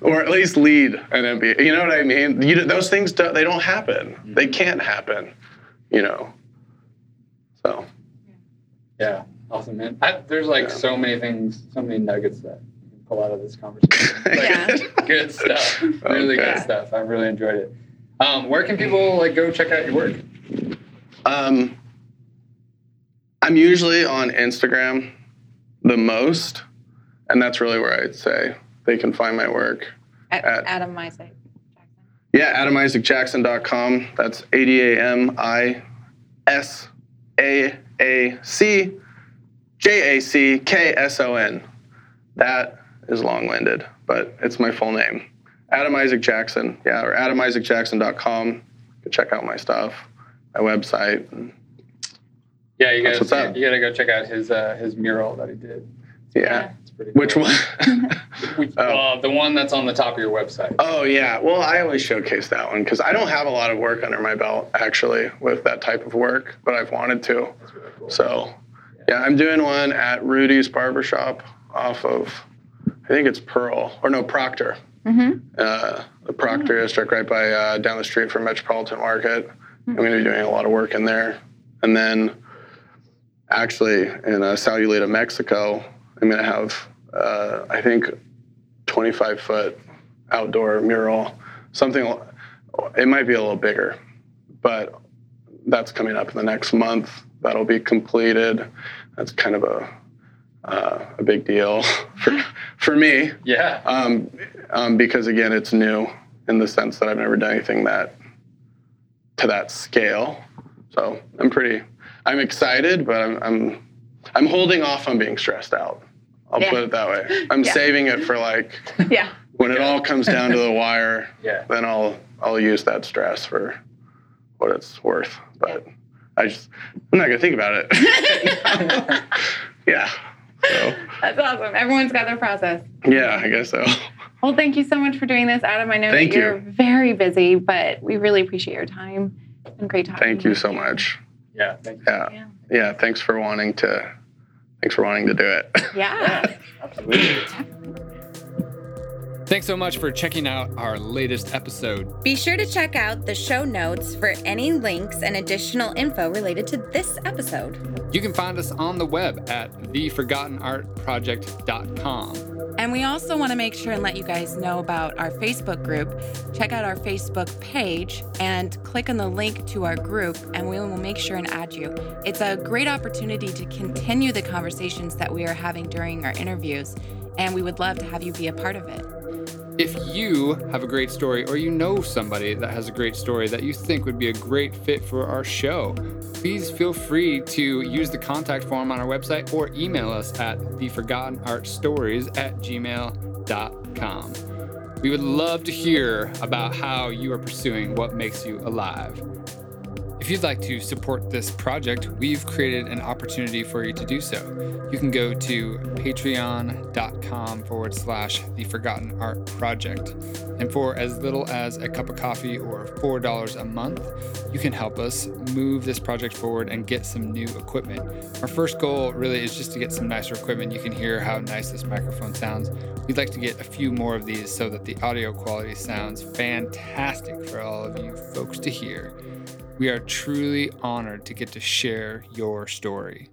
[SPEAKER 1] Or at least lead an NBA. You know what I mean? You, those things don't, they don't happen. Mm-hmm. They can't happen. You know. So
[SPEAKER 9] Yeah, awesome, man. I, there's like
[SPEAKER 1] Yeah.
[SPEAKER 9] so many things, so many nuggets that you lot of this conversation. Like,
[SPEAKER 8] Yeah.
[SPEAKER 9] good stuff. Really
[SPEAKER 1] Okay.
[SPEAKER 9] good stuff. I really enjoyed it. Um, where can people like go check out your work?
[SPEAKER 1] Um, I'm usually on Instagram the most, and that's really where I'd say they can find my work.
[SPEAKER 8] At,
[SPEAKER 1] At-
[SPEAKER 8] Adam Isaac.
[SPEAKER 1] Yeah, AdamIsaacJackson.com. That's A D A M I S A A C J A C K S O N. That is long winded, but it's my full name. Adam Isaac Jackson. Yeah, or AdamIsaacJackson.com. You can check out my stuff, my website.
[SPEAKER 9] Yeah, you
[SPEAKER 1] That's
[SPEAKER 9] guys,
[SPEAKER 1] what's up.
[SPEAKER 9] you gotta go check out his uh, his mural that he did.
[SPEAKER 1] Yeah.
[SPEAKER 9] It's pretty.
[SPEAKER 1] Which
[SPEAKER 9] cool.
[SPEAKER 1] one?
[SPEAKER 9] Which-
[SPEAKER 1] Oh.
[SPEAKER 9] uh, the one that's on the top of your website.
[SPEAKER 1] Oh yeah. Well, I always showcase that one because I don't have a lot of work under my belt actually with that type of work, but I've wanted to.
[SPEAKER 9] That's really cool.
[SPEAKER 1] So, Yeah, I'm doing one at Rudy's Barbershop off of, I think it's Pearl or no Proctor.
[SPEAKER 10] Mm-hmm.
[SPEAKER 1] Uh, the Proctor district right by uh, down the street from Metropolitan Market. I'm going to be doing a lot of work in there, and then actually in uh, Sayulita, Mexico, I'm going to have uh, I think 25 foot outdoor mural, something. It might be a little bigger, but that's coming up in the next month. That'll be completed. That's kind of a uh, a big deal for for me.
[SPEAKER 11] Yeah.
[SPEAKER 1] Um, um, because again, it's new in the sense that I've never done anything that to that scale. So I'm pretty, I'm excited, but I'm I'm, I'm holding off on being stressed out. I'll
[SPEAKER 10] Yeah.
[SPEAKER 1] put it that way. I'm
[SPEAKER 10] Yeah.
[SPEAKER 1] saving it for like
[SPEAKER 10] Yeah.
[SPEAKER 1] when it all comes down to the wire.
[SPEAKER 11] Yeah.
[SPEAKER 1] Then I'll I'll use that stress for what it's worth. But I just I'm not gonna think about it. yeah. So
[SPEAKER 10] That's awesome. Everyone's got their process.
[SPEAKER 1] yeah, I guess so.
[SPEAKER 10] Well, thank you so much for doing this, Adam. I know
[SPEAKER 1] Thank
[SPEAKER 10] that you're
[SPEAKER 1] you.
[SPEAKER 10] very busy, but we really appreciate your time. It's been great talking.
[SPEAKER 1] Thank you
[SPEAKER 10] with
[SPEAKER 1] so much.
[SPEAKER 11] Yeah. Thank you.
[SPEAKER 1] Yeah.
[SPEAKER 10] Yeah.
[SPEAKER 1] Yeah. Thanks for wanting to thanks for wanting to do it.
[SPEAKER 10] Yeah.
[SPEAKER 11] Absolutely.
[SPEAKER 9] Thanks so much for checking out our latest episode.
[SPEAKER 12] Be sure to check out the show notes for any links and additional info related to this episode.
[SPEAKER 9] You can find us on the web at theforgottenartproject.com.
[SPEAKER 8] And we also want to make sure and let you guys know about our Facebook group. Check out our Facebook page and click on the link to our group, and we will make sure and add you. It's a great opportunity to continue the conversations that we are having during our interviews, and we would love to have you be a part of it.
[SPEAKER 9] If you have a great story or you know somebody that has a great story that you think would be a great fit for our show, please feel free to use the contact form on our website or email us at theforgottenartstories at gmail.com. We would love to hear about how you are pursuing what makes you alive. If you'd like to support this project, we've created an opportunity for you to do so. You can go to patreon.com forward slash the Forgotten Art Project. And for as little as a cup of coffee or $4 a month, you can help us move this project forward and get some new equipment. Our first goal really is just to get some nicer equipment. You can hear how nice this microphone sounds. We'd like to get a few more of these so that the audio quality sounds fantastic for all of you folks to hear. We are truly honored to get to share your story.